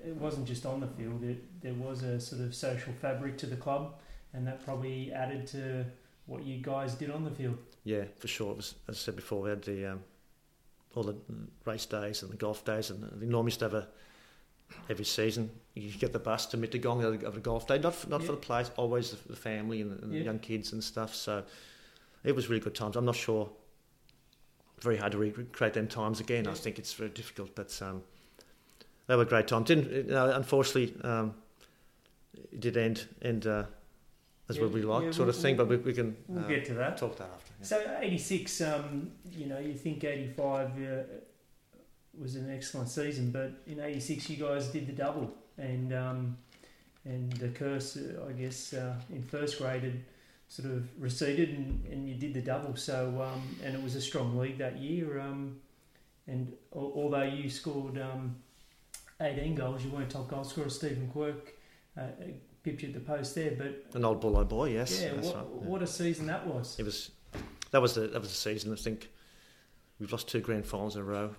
it wasn't just on the field. It, there was a sort of social fabric to the club, and that probably added to what you guys did on the field. Yeah, for sure. It was, as I said before, we had the um, all the race days and the golf days, and the normally to have a every season. You get the bus to Mittagong of a golf day, not for, not Yeah. for the players, always the, family and, the, and Yeah. the young kids and stuff. So it was really good times. I'm not sure. Very hard to recreate them times again. I think it's very difficult, but um, they were great times. Didn't you know, unfortunately um, it did end end uh, as Yeah, what we like, yeah, sort of we'll- thing. But we, we can We'll uh, get to that. talk that after. yeah. So '86, um, you know, you think '85 uh, was an excellent season, but in '86 you guys did the double, and um, and the curse, uh, I guess, uh, in first grade had sort of receded, and, and you did the double. So um, and it was a strong league that year. Um, and although you scored um, 18 goals, you weren't top goal scorer. Stephen Quirk uh, pipped you at the post there. But An old Bullo boy, yes. yeah, what, right, yeah. what a season that was. It was that was the that was the season. I think we've lost two grand finals in a row,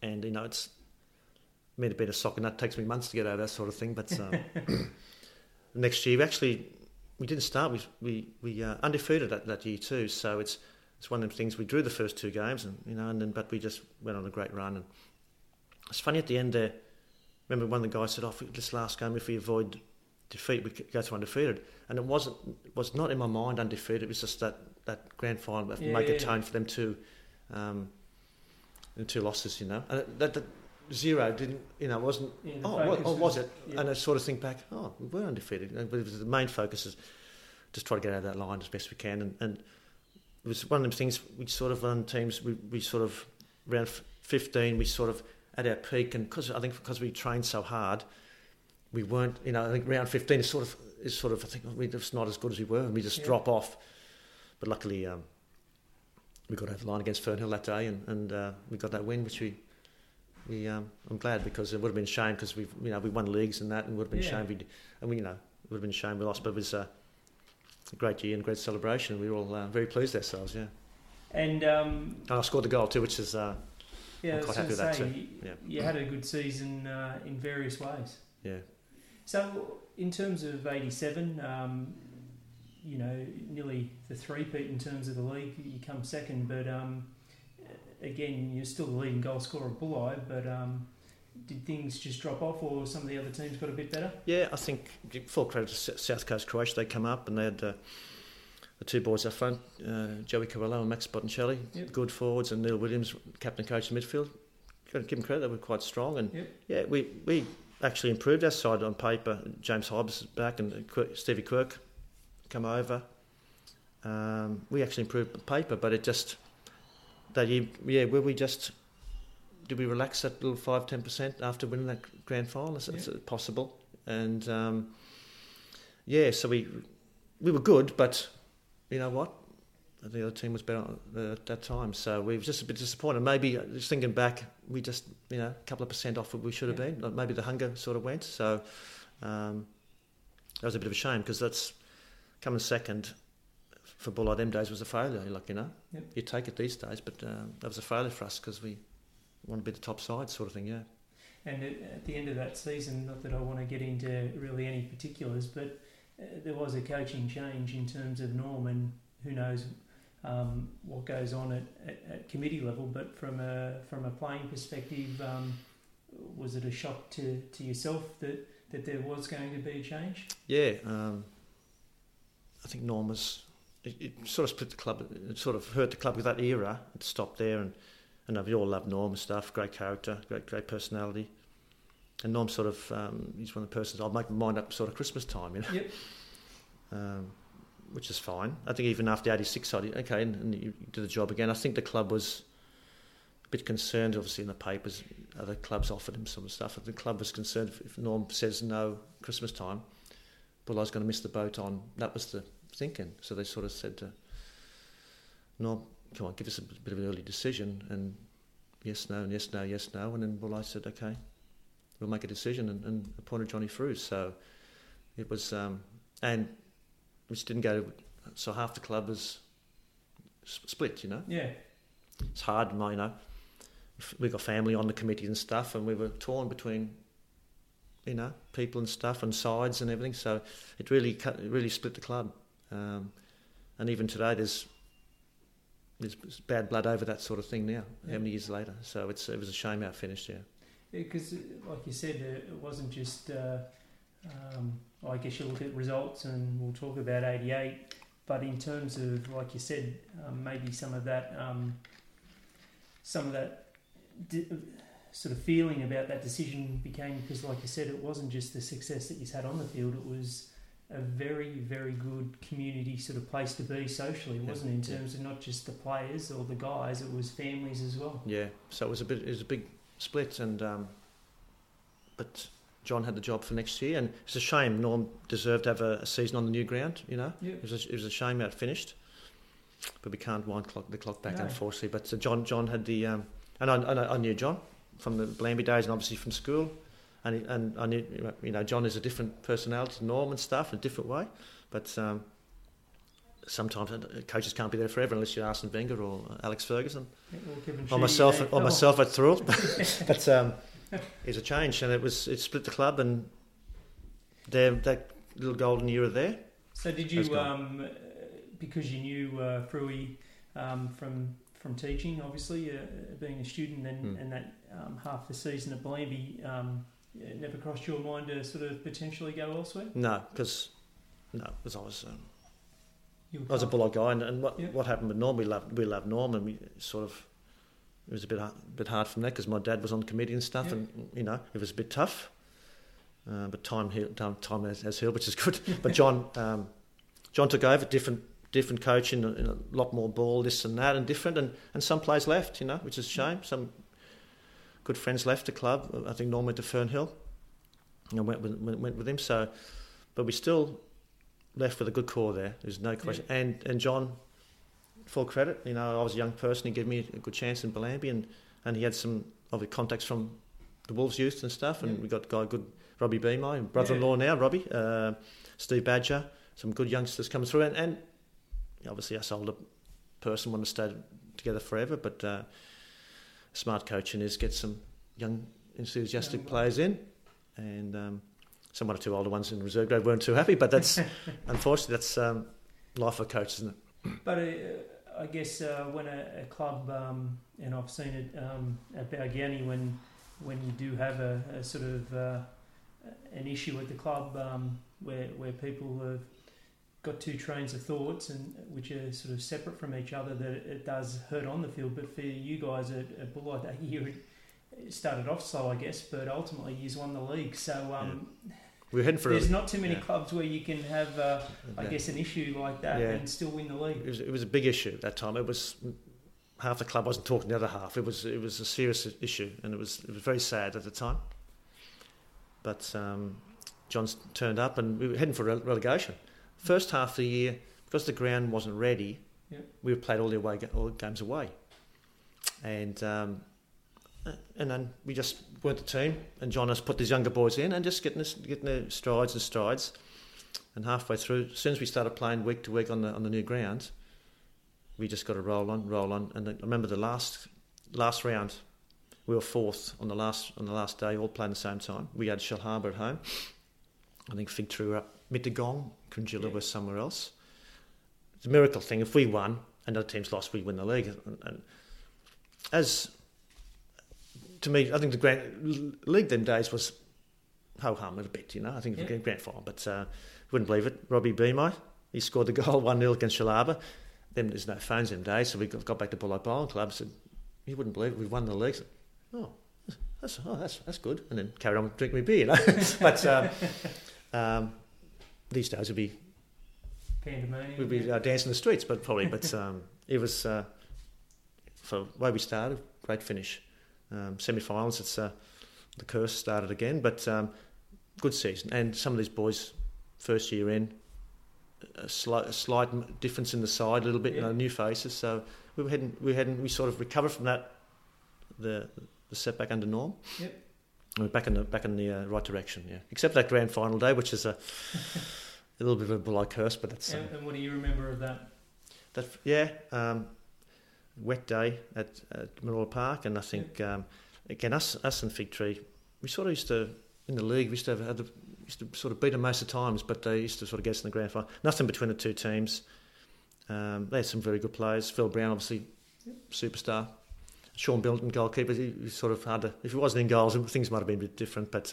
and you know it's made a bit of soccer. And that takes me months to get over that sort of thing. But um, next year, we actually we didn't start. We we we uh, undefeated that, that year too. So it's it's one of the things we drew the first two games, and you know, and then but we just went on a great run. And it's funny at the end there. Remember, one of the guys said, "Oh, this last game, if we avoid defeat, we could go to undefeated." And it wasn't was not in my mind undefeated. It was just that that grand final Yeah, make yeah. a tone for them two, um, and two losses, you know. And that, that zero didn't, you know, wasn't. Yeah, Oh, what, oh, was it? yeah. And I sort of think back, oh, we're undefeated. But it was, the main focus is just try to get out of that line as best we can. And, and it was one of them things we sort of on teams we, we sort of around 15 we sort of at our peak and because I think because we trained so hard we weren't you know I think round 15 is sort of is sort of I think we're just not as good as we were and we just Yeah. drop off but luckily um, we got over the line against Fernhill that day and, and uh, we got that win which we we um, I'm glad because it would have been a shame because we've, you know we won leagues and that and it would have been Yeah. shame we and we you know it would have been a shame we lost but it was uh, a great year and great celebration we were all uh, very pleased ourselves yeah And um, and I scored the goal too which is uh, yeah, I'm was quite happy with that say, too. you, Yeah. you had a good season uh, in various ways. yeah So, in terms of '87, um, you know, nearly the three-peat in terms of the league, you come second. But um, again, you're still the leading goal scorer at Bulli. But um, did things just drop off, or some of the other teams got a bit better? Yeah, I think full credit to South Coast Croatia. They come up and they had uh, the two boys up front, uh, Joey Carello and Max Botticelli, Yep. good forwards, and Neil Williams, captain coach in midfield. Got to give them credit; they were quite strong. And Yep. yeah, we we actually improved our side on paper. James Hobbs is back and Stevie Quirk come over. Um, we actually improved on paper, but it just that year, yeah, where we just did we relax that little five ten percent after winning that grand final? Is, is it possible? And um, yeah, so we we were good, but you know what? The other team was better at that time, so we were just a bit disappointed. Maybe uh, just thinking back, we just you know a couple of percent off what we should have Yeah. been. Like maybe the hunger sort of went. So um, that was a bit of a shame because that's coming second for Bullard them days was a failure. Like you know, Yep. you take it these days, but um, that was a failure for us because we want to be the top side, sort of thing. Yeah. And at, the end of that season, not that I want to get into really any particulars, but there was a coaching change in terms of Norm, and who knows um, what goes on at, at, at committee level. But from a from a playing perspective, um, was it a shock to, to yourself that, that there was going to be a change? Yeah, um, I think Norm was. It, it sort of split the club. It sort of hurt the club with that era. It stopped there, and and we all love Norm and stuff. Great character, great great personality. And Norm sort of um, he's one of the persons I'll make my mind up sort of Christmas time, you know. Yep. Um, which is fine. I think even after '86, I did, okay, and, and you did the job again. I think the club was a bit concerned, obviously in the papers. Other clubs offered him some stuff. The club was concerned if, if Norm says no Christmas time, Bullo's going to miss the boat on. That was the thinking. So they sort of said to Norm, come on, give us a bit of an early decision. And yes, no, and yes, no, yes, no. And then Bullo said, okay, we'll make a decision and, and appointed Johnny Frews. So it was, um, and which didn't go, so half the club was split, you know. Yeah. It's hard, you know. We got family on the committee and stuff, and we were torn between, you know, people and stuff and sides and everything. So it really, cut, it really split the club. Um, and even today, there's there's bad blood over that sort of thing now. Yeah. How many years later? So it's it was a shame how it finished. Yeah. Because, like you said, uh, it wasn't just. Uh, um, I guess you look at results, and we'll talk about '88. But in terms of, like you said, um, maybe some of that, um, some of that di- sort of feeling about that decision became because, like you said, it wasn't just the success that you had on the field; it was a very, very good community sort of place to be socially, Yeah, wasn't it? In yeah. terms of not just the players or the guys; it was families as well. Yeah, so it was a bit, it was a big split, and um, but John had the job for next year, and it's a shame. Norm deserved to have a, a season on the new ground. You know, Yeah. it was a, it was a shame how it finished, but we can't wind clock, the clock back, No. unfortunately. But uh, John, John had the, um, and I, I, I knew John from the Bellambi days, and obviously from school. and and I knew you know John is a different personality, to Norm and stuff, in a different way, but. Um, sometimes coaches can't be there forever unless you're Arsene Wenger or Alex Ferguson. or myself, or myself at Thirroul. but um, it's a change, and it was it split the club, and there that little golden era there. So did you, um, because you knew uh, Fruey um, from from teaching, obviously uh, being a student, and, mm. and that um, half the season at Bellambi, um, never crossed your mind to sort of potentially go elsewhere? No, because no, because I was. I was a Bullock guy, and, and what yeah. what happened with Norm? We loved we loved Norm, and we sort of it was a bit bit hard from that because my dad was on committee and stuff, yeah. and you know it was a bit tough. Uh, but time time, time has, has, healed, which is good. but John um, John took over, different different coaching, a lot more ball, this and that, and different, and, and some players left, you know, which is a shame. Some good friends left the club. I think Norm went to Fernhill, and went with, went with him. So, but we still left with a good core there. There's no question. Yeah. And and John, full credit. You know, I was a young person. He gave me a good chance in Bellambi, and, and he had some obvious contacts from the Wolves youth and stuff. And yeah. we got a guy good, Robbie Beamy, brother-in-law yeah. now, Robbie, uh, Steve Badger, some good youngsters coming through, and, and obviously us older person want to stay together forever. But uh, smart coaching is get some young enthusiastic players in, and um, some one or two older ones in reserve grade weren't too happy. But that's unfortunately that's um, life of a coach, isn't it? But. Uh, I guess uh, when a, a club, um, and I've seen it um, at Balgownie, when when you do have a, a sort of uh, an issue at the club um, where where people have got two trains of thoughts and which are sort of separate from each other, that it does hurt on the field. But for you guys at, at that year, it started off slow, I guess, but ultimately you won the league. So. Um, yeah we're heading for. There's a, not too many yeah. clubs where you can have, uh, I guess, an issue like that yeah. and still win the league. It was, it was a big issue at that time. It was half the club wasn't talking the other half. It was it was a serious issue, and it was it was very sad at the time. But um, John's turned up, and we were heading for relegation. First half of the year, because the ground wasn't ready, yeah. we played all the away all the games away, and um, and then we just weren't the team. And John has put these younger boys in and just getting this, getting their strides and strides. And halfway through, as soon as we started playing week to week on the on the new ground, we just got to roll on, roll on. And I remember the last last round, we were fourth on the last on the last day, all playing the same time. We had Shellharbour at home. I think Fig Tree were up Mittagong, Cringila yeah. was somewhere else. It's a miracle thing. If we won and other teams lost, we win the league. And, and as to me, I think the Grand League them days was ho hum a bit, you know. I think yeah. the grand final, but uh, wouldn't believe it. Robbie Beamy, he scored the goal 1 0 against Shellharbour. Then there's no phones them days, so we got back to Bulli Bowling Club. and Said, you wouldn't believe it, we've won the league. Said, oh, that's, oh, that's, that's good. And then carry on drinking my beer, you know. but um, um, these days would be. pandemonium. We'd be uh, dancing the streets, but probably. But um, it was, uh, for the way we started, great finish um, semi-finals. It's uh, the curse started again, but um, good season. And some of these boys, first year in, a slight, a slight difference in the side, a little bit, yeah. you know, new faces. So we heading, we had, we sort of recovered from that, the the setback under Norm. Yep. we're back in the back in the uh, right direction. Yeah, except that grand final day, which is a a little bit of a like curse, but that's. Um, and what do you remember of that? That yeah. Um, wet day at, at Park, and I think um, again us us and Fig Tree, we sort of used to in the league we used to have, the, used to sort of beat them most of the times, but they used to sort of get us in the grand final. Nothing between the two teams. Um, they had some very good players. Phil Brown, obviously, superstar. Sean Bilton, goalkeeper. He, he sort of had to, if he wasn't in goals, things might have been a bit different. But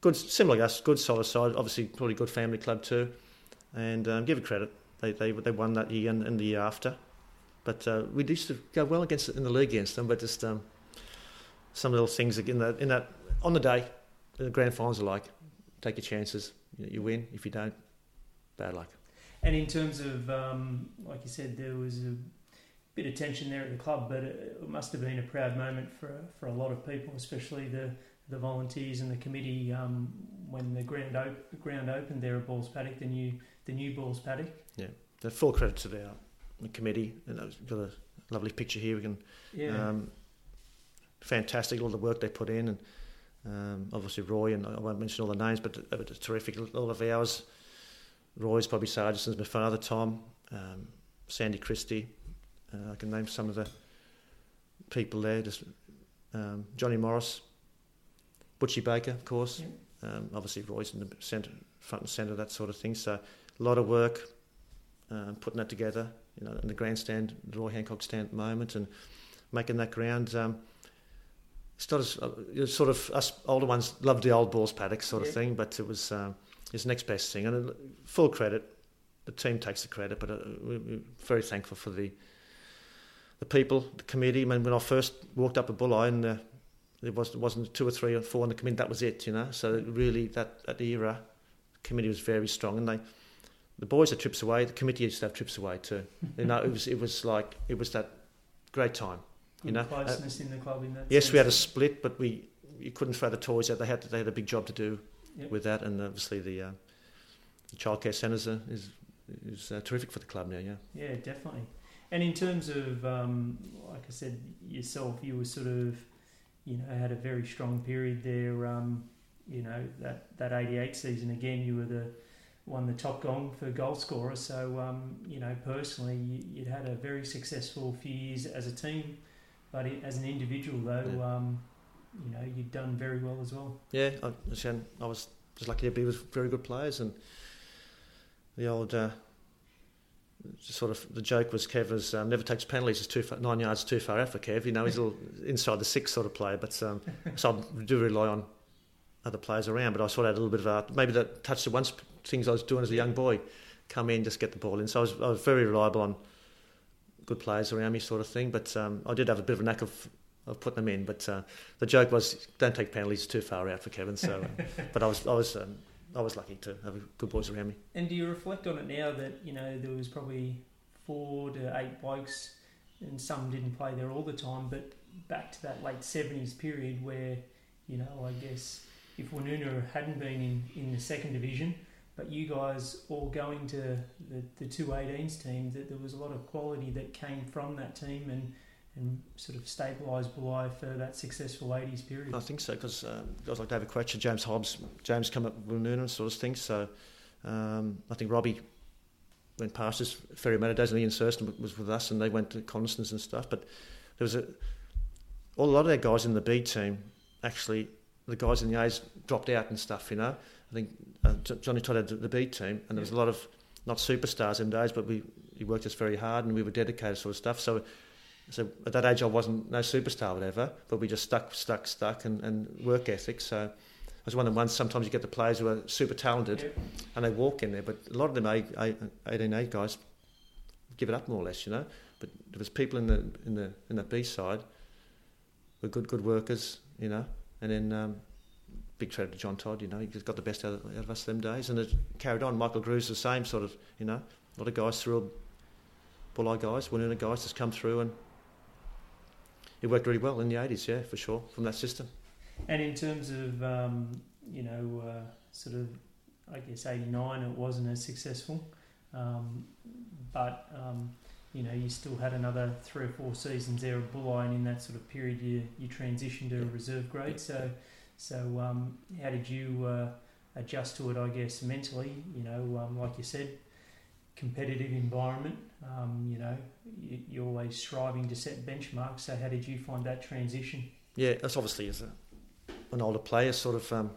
good, similar us, good solid side. Obviously, probably good family club too. And um, give it credit. They, they they won that year and, and the year after. But uh, we used to go well against in the league against them, but just um, some little things in that in that on the day, the grand finals are like take your chances. You, you win. If you don't, bad luck. And in terms of, um, like you said, there was a bit of tension there at the club, but it must have been a proud moment for for a lot of people, especially the the volunteers and the committee um, when the ground op- ground opened there at Balls Paddock, the new the new Balls Paddock. Yeah, the full credit to their the committee. And we've got a lovely picture here. We can, yeah. Um, fantastic all the work they put in, and Um, obviously, Roy, and I won't mention all the names, but it was terrific. All of ours. Roy's Bobby Sargison's my father, Tom, um, Sandy Christie. Uh, I can name some of the people there. Just um, Johnny Morris, Butchie Baker, of course. Yeah. Um, obviously, Roy's in the centre, front and centre, that sort of thing. So, a lot of work um, putting that together. You know, in the grandstand, the Roy Hancock stand at the moment, and making that ground. Um, it's not as uh, sort of us older ones loved the old balls paddock sort Yeah. of thing, but it was um, it's next best thing. And uh, full credit, the team takes the credit, but uh, we- we're very thankful for the the people, the committee. I mean, when I first walked up a Bulli, and uh, there was wasn't two or three or four on the committee. That was it, you know. So really, that that era, the committee was very strong, and they. The boys had trips away. The committee used to have trips away too. You know, it was it was like it was that great time. Good you know, uh, in the club in that. Yes, we had a split, but we you couldn't throw the toys out. They had they had a big job to do Yep. with that, and obviously the, uh, the childcare centres are, is is uh, terrific for the club now. Yeah, Yeah, definitely. And in terms of, um, like I said, yourself, you were sort of, you know, had a very strong period there. Um, you know, that, that 88 season, again, you were the won the top gong for goal scorer. So, um, you know, personally, you, you'd had a very successful few years as a team. But as an individual, though, Yeah. um, you know, you'd done very well as well. yeah. I, I was just lucky to be with very good players, and the old. Uh, Sort of the joke was Kev was um, never takes penalties. It's too far, nine yards too far out for Kev. You know he's a little inside the six sort of player, but um, so I do rely on other players around. But I sort of had a little bit of art. Maybe that touched the one sp- things I was doing as a young boy. Come in, just get the ball in. So I was, I was very reliable on good players around me, sort of thing. But um, I did have a bit of a knack of, of putting them in. But uh, the joke was, don't take penalties too far out for Kevin. So, uh, but I was I was um, I was lucky to have good boys around me. And do you reflect on it now that you know there was probably four to eight blokes, and some didn't play there all the time, but back to that late seventies period where you know I guess if Woonona hadn't been in, in the second division, but you guys all going to the, the two 18s team, that there was a lot of quality that came from that team and and sort of stabilised Bulli for that successful 80s period. I think so because um, guys like David Quetcher, James Hobbs, James come up with Noonan sort of thing. So um, I think Robbie went past us Ferry days and Ian Thurston was with us and they went to Constance and stuff. But there was a all a lot of their guys in the B team actually the guys in the A's dropped out and stuff. You know, I think uh, Johnny Todd had the B team and there was a lot of not superstars in days, but we he worked us very hard and we were dedicated sort of stuff. So. So at that age, I wasn't no superstar, whatever, but we just stuck, stuck, stuck, and, and work ethic. So I was one of the ones. Sometimes you get the players who are super talented, and they walk in there, but a lot of them, eight, eight, 18, eight guys, give it up more or less, you know. But there was people in the in the in the B side, were good, good workers, you know. And then um, big credit to John Todd, you know, he just got the best out of, out of us them days, and it carried on. Michael Grew's the same sort of, you know, a lot of guys through, Bulli guys, Woonona guys, just come through and. It worked really well in the 80s, yeah, for sure, from that system. And in terms of, um, you know, uh, sort of, I guess, 89, it wasn't as successful. Um, but, um, you know, you still had another three or four seasons there at Bulli, and in that sort of period, you, you transitioned to a reserve grade. So, so um, how did you uh, adjust to it, I guess, mentally? You know, um, like you said, competitive environment. Um, you know, you, you're always striving to set benchmarks. So, how did you find that transition? Yeah, that's obviously as a, an older player, sort of, um,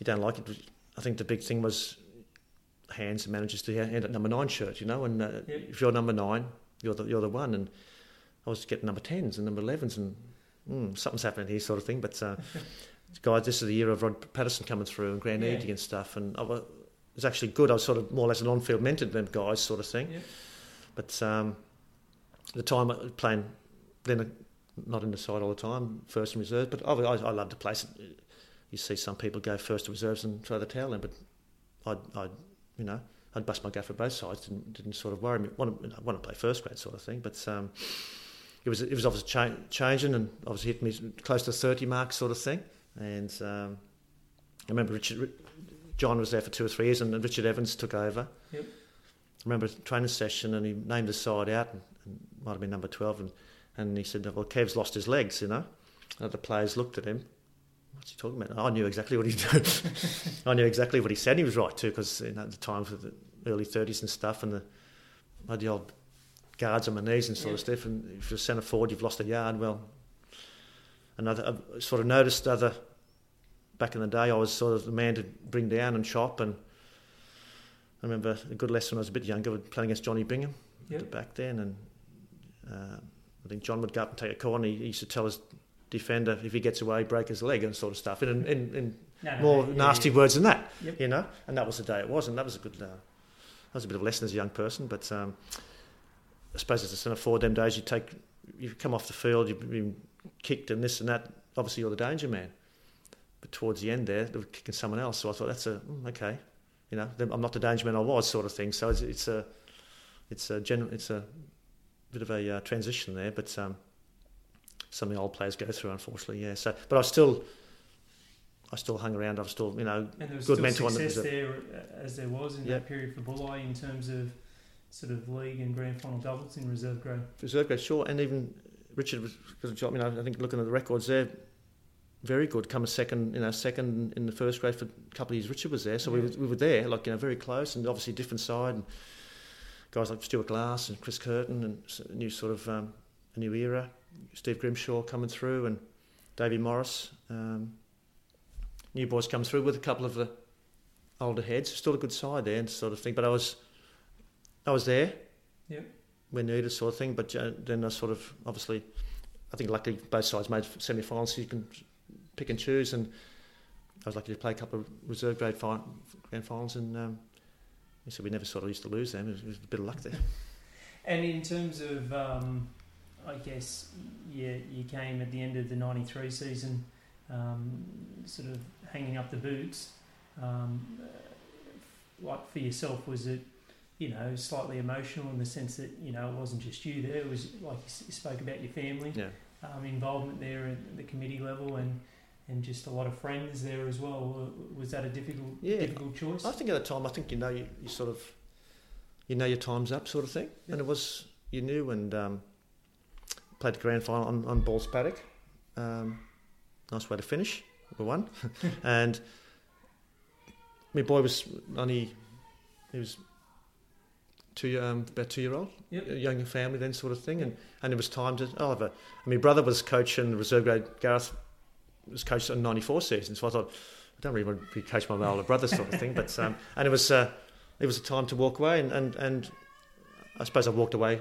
you don't like it. I think the big thing was hands and managers to end at number nine shirt, you know, and uh, Yep. if you're number nine, you're the, you're the one. And I was getting number 10s and number 11s, and mm, something's happening here, sort of thing. But, uh, guys, this is the year of Rod Patterson coming through and Grant Yeah. And stuff. And I was, it was actually good. I was sort of more or less an on field mentor to them guys, sort of thing. Yep. But um, the time, I playing then not in the side all the time, first and reserve. But I, I, I love to play. You see some people go first to reserves and throw the towel in, but I'd, I'd you know, I'd bust my gaff for both sides. Didn't, didn't sort of worry me. Want to, want to play first grade sort of thing, but um, it was it was obviously cha- changing and obviously hit me close to thirty mark sort of thing. And um, I remember Richard, John was there for two or three years, and Richard Evans took over. Yep. I remember a training session, and he named the side out, and, and might have been number twelve, and, and he said, "Well, Kev's lost his legs," you know. And the players looked at him, what's he talking about? I knew exactly what he did. I knew exactly what he said. He was right too, because you know, at the time for the early thirties and stuff, and the the old guards on my knees and sort Yeah. of stuff. And if you're centre forward, you've lost a yard. Well, another I sort of noticed other back in the day. I was sort of the man to bring down and chop. And I remember a good lesson when I was a bit younger, playing against Johnny Bingham Yep. back then, and uh, I think John would go up and take a corner. He, he used to tell his defender if he gets away, break his leg and sort of stuff. And, in, in No, no, more yeah, nasty yeah. words than that, Yep. you know. And that was the day it was, and that was a good. Uh, that was a bit of a lesson as a young person, but um, I suppose as a centre forward, them days you take, you come off the field, you've been kicked and this and that. Obviously, you're the danger man. But towards the end there, they were kicking someone else. So I thought that's a mm, okay, you know, I'm not the danger man I was, sort of thing. So it's, it's a, it's a general, it's a bit of a uh, transition there, but um, something old players go through, unfortunately. Yeah. So, but I still, I still hung around. I was still, you know, And there was Good mentor on the- success there uh, as there was in Yeah. that period for Bulli in terms of sort of league and grand final doubles in reserve grade. reserve grade, sure, and even Richard was job. You know, I think looking at the records there, very good. Come a second, you know, second in the first grade for a couple of years. Richard was there, so we were, we were there, like you know, very close, and obviously different side. And guys like Stuart Glass and Chris Curtin, and a new sort of um, a new era. Steve Grimshaw coming through, and Davey Morris. Um, new boys come through with a couple of the older heads. Still a good side there, and sort of thing. But I was, I was there Yep. when needed, sort of thing. But then I sort of obviously, I think luckily both sides made semi-finals, so you can pick and choose. And I was lucky to play a couple of reserve grade fin- grand finals, and um, so we never sort of used to lose them. It was, a bit of luck there. And in terms of, um, I guess, yeah, you came at the end of the '93 season, um, sort of hanging up the boots. Um, like for yourself, was it, you know, slightly emotional in the sense that you know it wasn't just you there. It was like you, spoke about your family, Yeah. um, involvement there at the committee level, and and just a lot of friends there as well. Was that a difficult Yeah. difficult choice? I think at the time, I think you know you, you sort of you know your time's up, sort of thing. And it was you knew, and um, played the grand final on, on Balls Paddock. Um, nice way to finish. We won, and my boy was only he was two um, about two year old, Yep. a younger family then sort of thing, and, and it was time to a. And my brother was coaching reserve grade. Gareth was coached in '94 season, so I thought I don't really want to be coached by my older brother sort of thing, but um, and it was uh, it was a time to walk away, and, and, and I suppose I walked away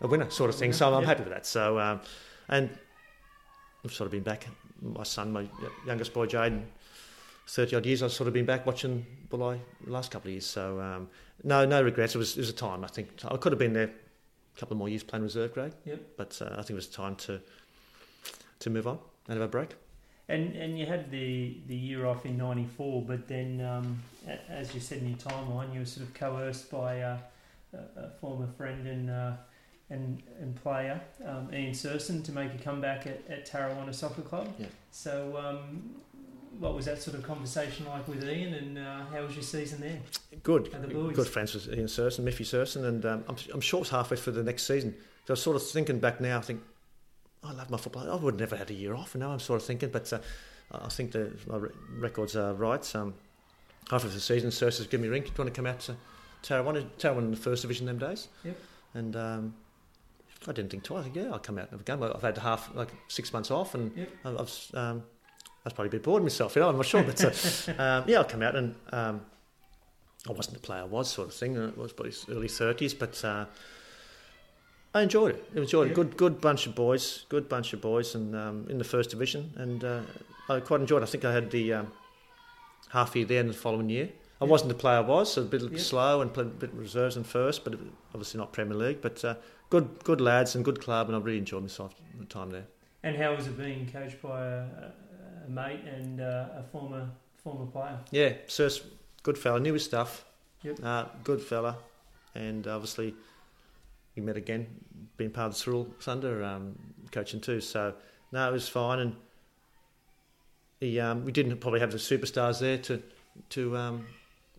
a winner sort of thing. So I'm happy with that. So um, and I've sort of been back. My son, my youngest boy, Jaden, thirty odd years. I've sort of been back watching Bulli the last couple of years. So um, no, no regrets. It was it was a time. I think I could have been there a couple of more years playing reserve grade. Yep. But uh, I think it was time to to move on and have a break. And and you had the, the year off in '94, but then, um, as you said in your timeline, you were sort of coerced by uh, a, former friend and uh, and and player um, Ian Serson to make a comeback at, at Soccer Club. Yeah. So, um, what was that sort of conversation like with Ian, and uh, how was your season there? Good, the good friends with Ian Surson, Miffy Surson, and um, I'm, I'm sure it's halfway through the next season. So I was sort of thinking back now, I think, I love my football. I would never had a year off, and now I'm sort of thinking, but uh, I think the, my re- records are right. Um, halfway through the season, Surson's give me a ring. Do you want to come out to Tarrawanna? Tarrawanna in the first division them days. Yep. And um, I didn't think twice. Yeah, I'll come out and have a game. I've had half, like six months off, and Yep. I've, um, was probably a bit bored of myself, you know, I'm not sure. But uh, um, yeah, I'll come out and um, I wasn't the player I was, sort of thing. It was probably early 30s, but uh, I enjoyed it. I enjoyed Yeah. it. Good, good bunch of boys, good bunch of boys, and um, in the first division, and uh, I quite enjoyed. it. I think I had the um, half year there in the following year. I Yeah. wasn't the player I was, so a bit Yeah. slow and played a bit reserves in first, but obviously not Premier League. But uh, good, good lads and good club, and I really enjoyed myself the time there. And how was it being coached by a, a, mate and uh, a former former player? Yeah, Sirs, good fella, knew his stuff. Yep. Uh, good fella, and obviously we met again, being part of the Thirroul Thunder um, coaching too. So no, it was fine, and he um, we didn't probably have the superstars there to to um,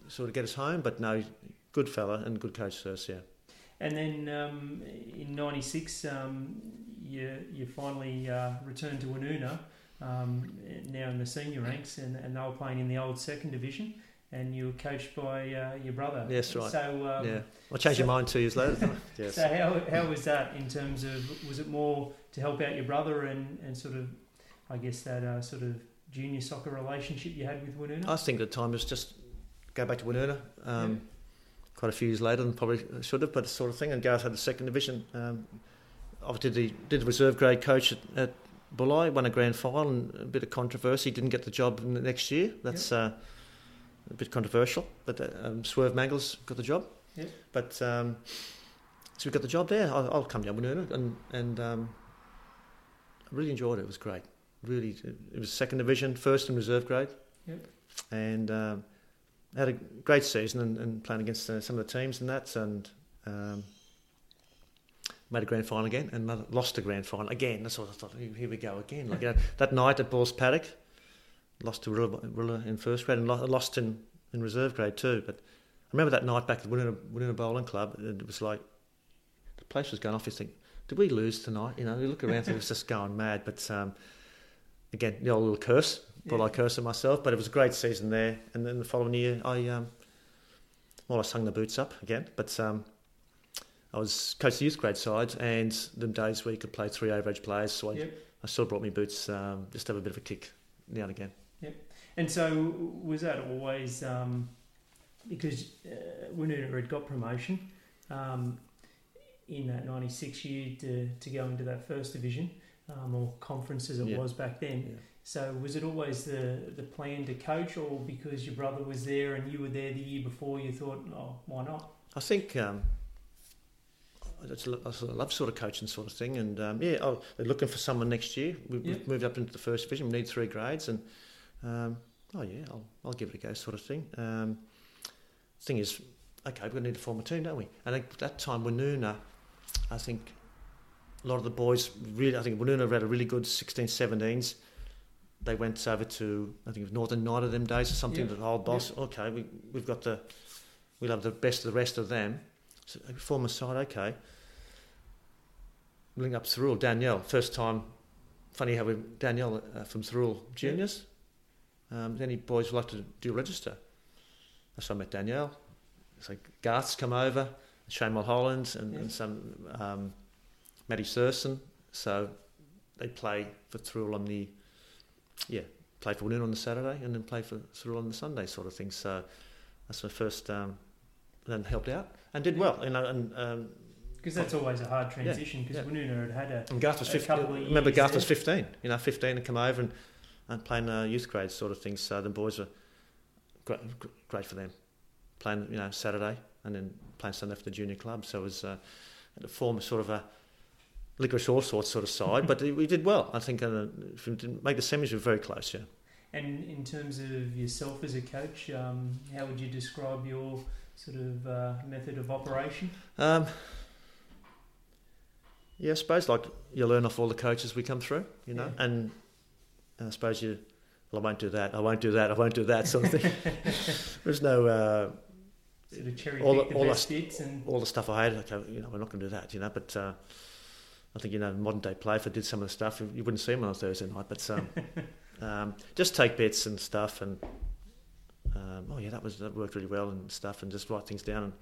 sort of get us home, but no, good fella and good coach, Sirs. Yeah. And then um, in '96, um, you you finally uh, returned to Woonona um, now in the senior ranks, and, and they were playing in the old second division. And you were coached by uh, your brother. Yes, right. So um, yeah, I changed so- your mind two years later. yes. So how, how was that in terms of was it more to help out your brother and, and sort of I guess that uh, sort of junior soccer relationship you had with Woonona? I think the time was just go back to Woonona. Um, Quite a few years later than probably should have, but sort of thing. And Gareth had the second division. Um, obviously, did the, did the reserve grade coach at, at Bulli, won a grand final, and a bit of controversy. Didn't get the job in the next year. That's uh, a bit controversial. But uh, um, Swerve Mangles got the job. Yep. But um, so we got the job there. I'll, I'll come down Woonona, and and um, I really enjoyed it. It was great. Really, it was second division, first and reserve grade. Yep. And um, had a great season and, and playing against uh, some of the teams and that, and um, made a grand final again and lost a grand final again. That's what I thought. Here we go again. Like uh, that night at Balls Paddock, lost to Rilla, Rilla in first grade and lost in, in reserve grade too. But I remember that night back at Woonona, Woonona Bowling Club. It was like the place was going off. You think, did we lose tonight? You know, you look around, it was just going mad. But um, again, the old little curse. But Yeah. I curse at myself. But it was a great season there. And then the following year, I um, well, I sung the boots up again. But um, I was coached the youth grade side, and them days where you could play three average players, so I, Yep. I still brought me boots um, just to have a bit of a kick now and again. Yep. And so was that always um, because uh, Woonona had got promotion um, in that '96 year to, to go into that first division um, or conference as it Yeah. was back then. Yeah. So was it always the the plan to coach, or because your brother was there and you were there the year before, you thought, oh, why not? I think um, Lo- I love sort of coaching sort of thing, and um, yeah, oh, they're looking for someone next year. We, Yeah. We've moved up into the first division. We need three grades, and um, oh yeah, I'll I'll give it a go, sort of thing. Um, thing is, okay, we're going to need to form a team, don't we? And at that time, Woonona, I think a lot of the boys really, I think Woonona had a really good 16, 17s. They went over to, I think it was Northern Night of them days or something. Yeah. The old boss, okay, we, we've got the, we'll have the best of the rest of them. So they form a side, okay. Link up Thirroul, Danielle, first time. Funny how we Danielle uh, from Thirroul Juniors. Um, any boys would like to do register. That's how I met Danielle. So Garth's come over, Shane Mulholland, and, Yeah. and some um, Matty Surson. So they play for Thirroul on the, yeah, play for Woonona on the Saturday, and then play for Thirroul on the Sunday, sort of thing. So that's my first. Um, then helped out and did well, you know, and um, Because that's always a hard transition. Because yeah. Woonona had had a and Garth was A 15. couple of Remember, years Garth was 15. You know, 15 and come over and, and playing uh, youth grades sort of things. So the boys were great, great for them. Playing, you know, Saturday and then playing Sunday for the junior club. So it was uh, a form of sort of a licorice all sorts sort of side. but we did well. I think uh, if we didn't make the semis, we were very close, yeah. And in terms of yourself as a coach, um, how would you describe your sort of uh, method of operation? Um, yeah, I suppose like you learn off all the coaches we come through, you know, Yeah. and I suppose you, well, I won't do that, I won't do that, I won't do that sort of thing. There's no uh, Sort of cherry All the- the, all the and all the stuff I had. Okay, you know, we're not going to do that, you know. But uh, I think you know, modern day play, if I did some of the stuff, you wouldn't see them on a Thursday night. But um, um, just take bits and stuff, and um, oh yeah, that was that worked really well and stuff, and just write things down.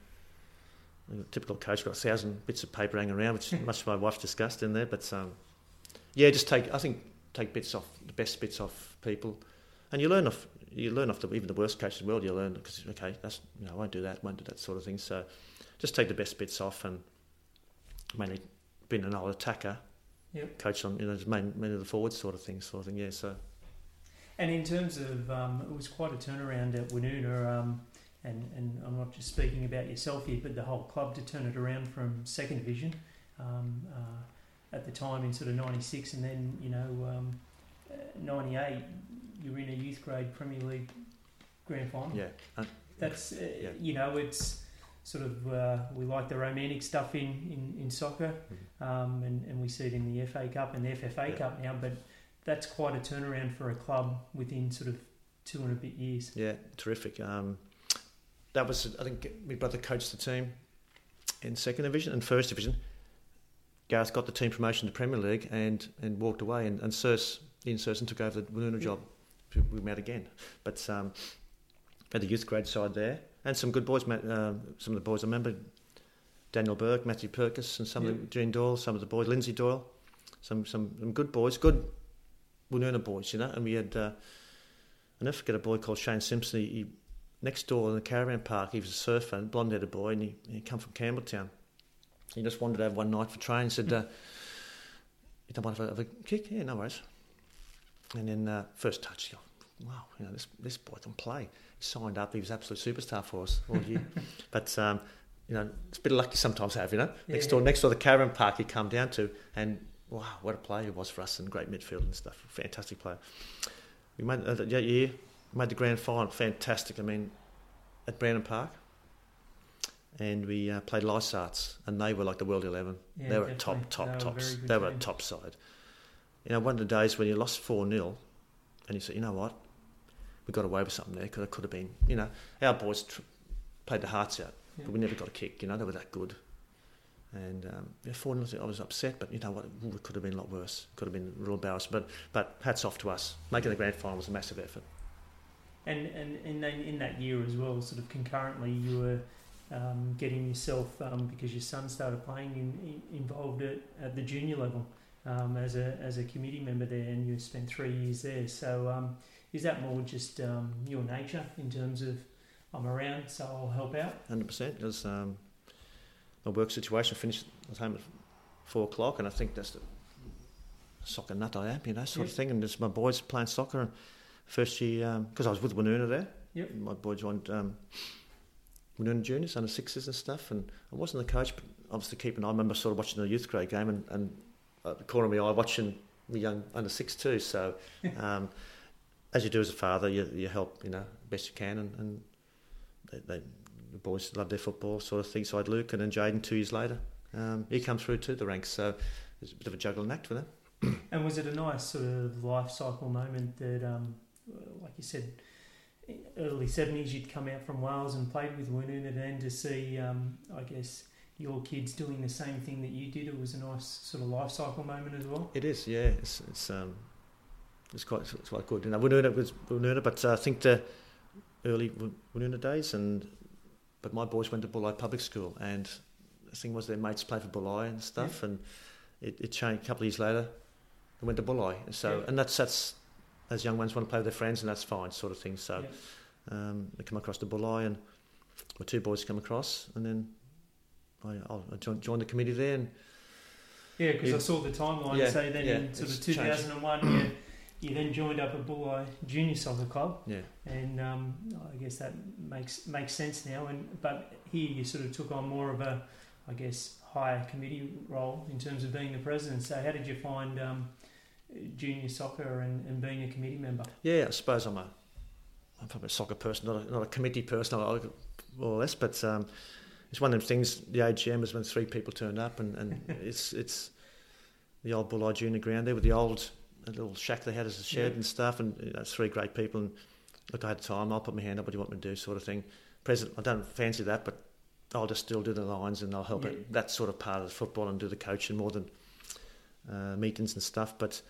And a typical coach got a thousand bits of paper hanging around, which much of my wife discussed in there. But um, yeah, just take. I think take bits off the best bits off people, and you learn off. You learn off the, even the worst coaches in the world. You learn because okay, that's you know I won't do that, won't do that sort of thing. So just take the best bits off, and mainly being an old attacker, Yep. coach on you know main, mainly the forward sort of thing, sort of thing. Yeah, so And in terms of, um, it was quite a turnaround at Woonona, um, and, and I'm not just speaking about yourself here, but the whole club to turn it around from second division um, uh, at the time in sort of 96, and then, you know, um, uh, 98, you were in a youth grade Premier League grand final. yeah, uh, That's, uh, Yeah. you know, it's sort of, uh, we like the romantic stuff in, in, in soccer, um, and, and we see it in the FA Cup and the FFA Mm-hmm. Yeah. Cup now, but that's quite a turnaround for a club within sort of two and a bit years. yeah, terrific. Um, that was I think my brother coached the team in second division and first division. Gareth got the team promotion to Premier League and, and walked away. And, and Sirs Ian Surson took over the Yeah. job. We met again, but um, had the youth grade side there, and some good boys. Met, uh, some of the boys I remember: Daniel Burke, Matthew Perkis, and some of the Gene Doyle, some of the boys, Lindsay Doyle, some some, some good boys, good Woonona boys, you know. And we had, uh, I never forget a boy called Shane Simpson. He, he next door in the caravan park, he was a surfer, and blonde-headed boy, and he he come from Campbelltown. He just wandered over one night for training. And said, uh, "You don't mind if I have a kick?" Yeah, no worries. And then uh, first touch, you go, wow, you know this this boy can play. He signed up. He was absolute superstar for us all year. but um, you know, it's a bit of luck you sometimes have. You know, next Yeah. door, next door, the caravan park he come down to, and wow, what a player he was for us, and great midfield and stuff. Fantastic player. We made uh, that year, made the grand final. Fantastic. I mean, at Brandon Park. And we uh, played Lysarts, and they were like the world eleven. Yeah, they were definitely. top, top, They tops. good They were a top side. You know, one of the days when you lost 4 0, and you said, you know what, we got away with something there because it could have been, you know, our boys tr- played their hearts out, Yeah. but we never got a kick, you know, they were that good. And um, yeah, 4 0, I was upset, but you know what, Ooh, it could have been a lot worse. Could have been real embarrassed. But, but hats off to us. Making the grand final was a massive effort. And and then in that year as well, sort of concurrently, you were um, getting yourself um, because your son started playing in, in, involved at, at the junior level um, as a as a committee member there, and you spent three years there. So um, is that more just um, your nature in terms of I'm around, so I'll help out? Hundred percent. Because um, my work situation finished. I was home at four o'clock, and I think that's the soccer nut I am, you know, sort of thing. And just my boys playing soccer. And first year, because I was with Woonona there. Yep. My boy joined um, Woonona Juniors under sixes and stuff, and I wasn't the coach, but obviously keeping. I remember sort of watching the youth grade game, and, and at the corner of my eye watching the young under six too. So. Um, as you do as a father, you, you help, you know, best you can, and, and they, they, the boys love their football, sort of thing. So I had Luke, and then Jaden two years later, um, he come through to the ranks. So it's a bit of a juggling act for them. And was it a nice sort of life cycle moment that, um, like you said, early seventies, you'd come out from Wales and played with Woonona, and then to see, um, I guess, your kids doing the same thing that you did, it was a nice sort of life cycle moment as well. It is, yeah. It's it's um, it's quite it's quite good. You know, Woonona was Woonona, but uh, I think the early Woonona days, and but my boys went to Bulli Public School, and the thing was their mates played for Bulli and stuff, and it, it changed a couple of years later. They went to Bulli, so Yeah. and that's that's as young ones want to play with their friends, and that's fine, sort of thing. So Yeah. um, they come across to Bulli, and my two boys come across, and then I, I'll- joined, the committee there, and Yeah, because I saw the timeline. Yeah, so then yeah, in sort of 2001, you, you then joined up at Bulli Junior Soccer Club, yeah, and um, I guess that makes makes sense now. And but here you sort of took on more of a, I guess, higher committee role in terms of being the president. So how did you find um, junior soccer and, and being a committee member? Yeah, I suppose I'm a I'm probably a soccer person, not a, not a committee person, more or less. But um, it's one of them things. The AGM is when three people turned up, and, and it's it's the old Bulli Junior ground there with the old a little shack they had as a shed Yeah. and stuff, and you know, three great people. And look, I had time. I'll put my hand up. What do you want me to do? Sort of thing. President, I don't fancy that, but I'll just still do the lines and I'll help Yeah. it. That sort of part of the football and do the coaching more than uh, meetings and stuff. But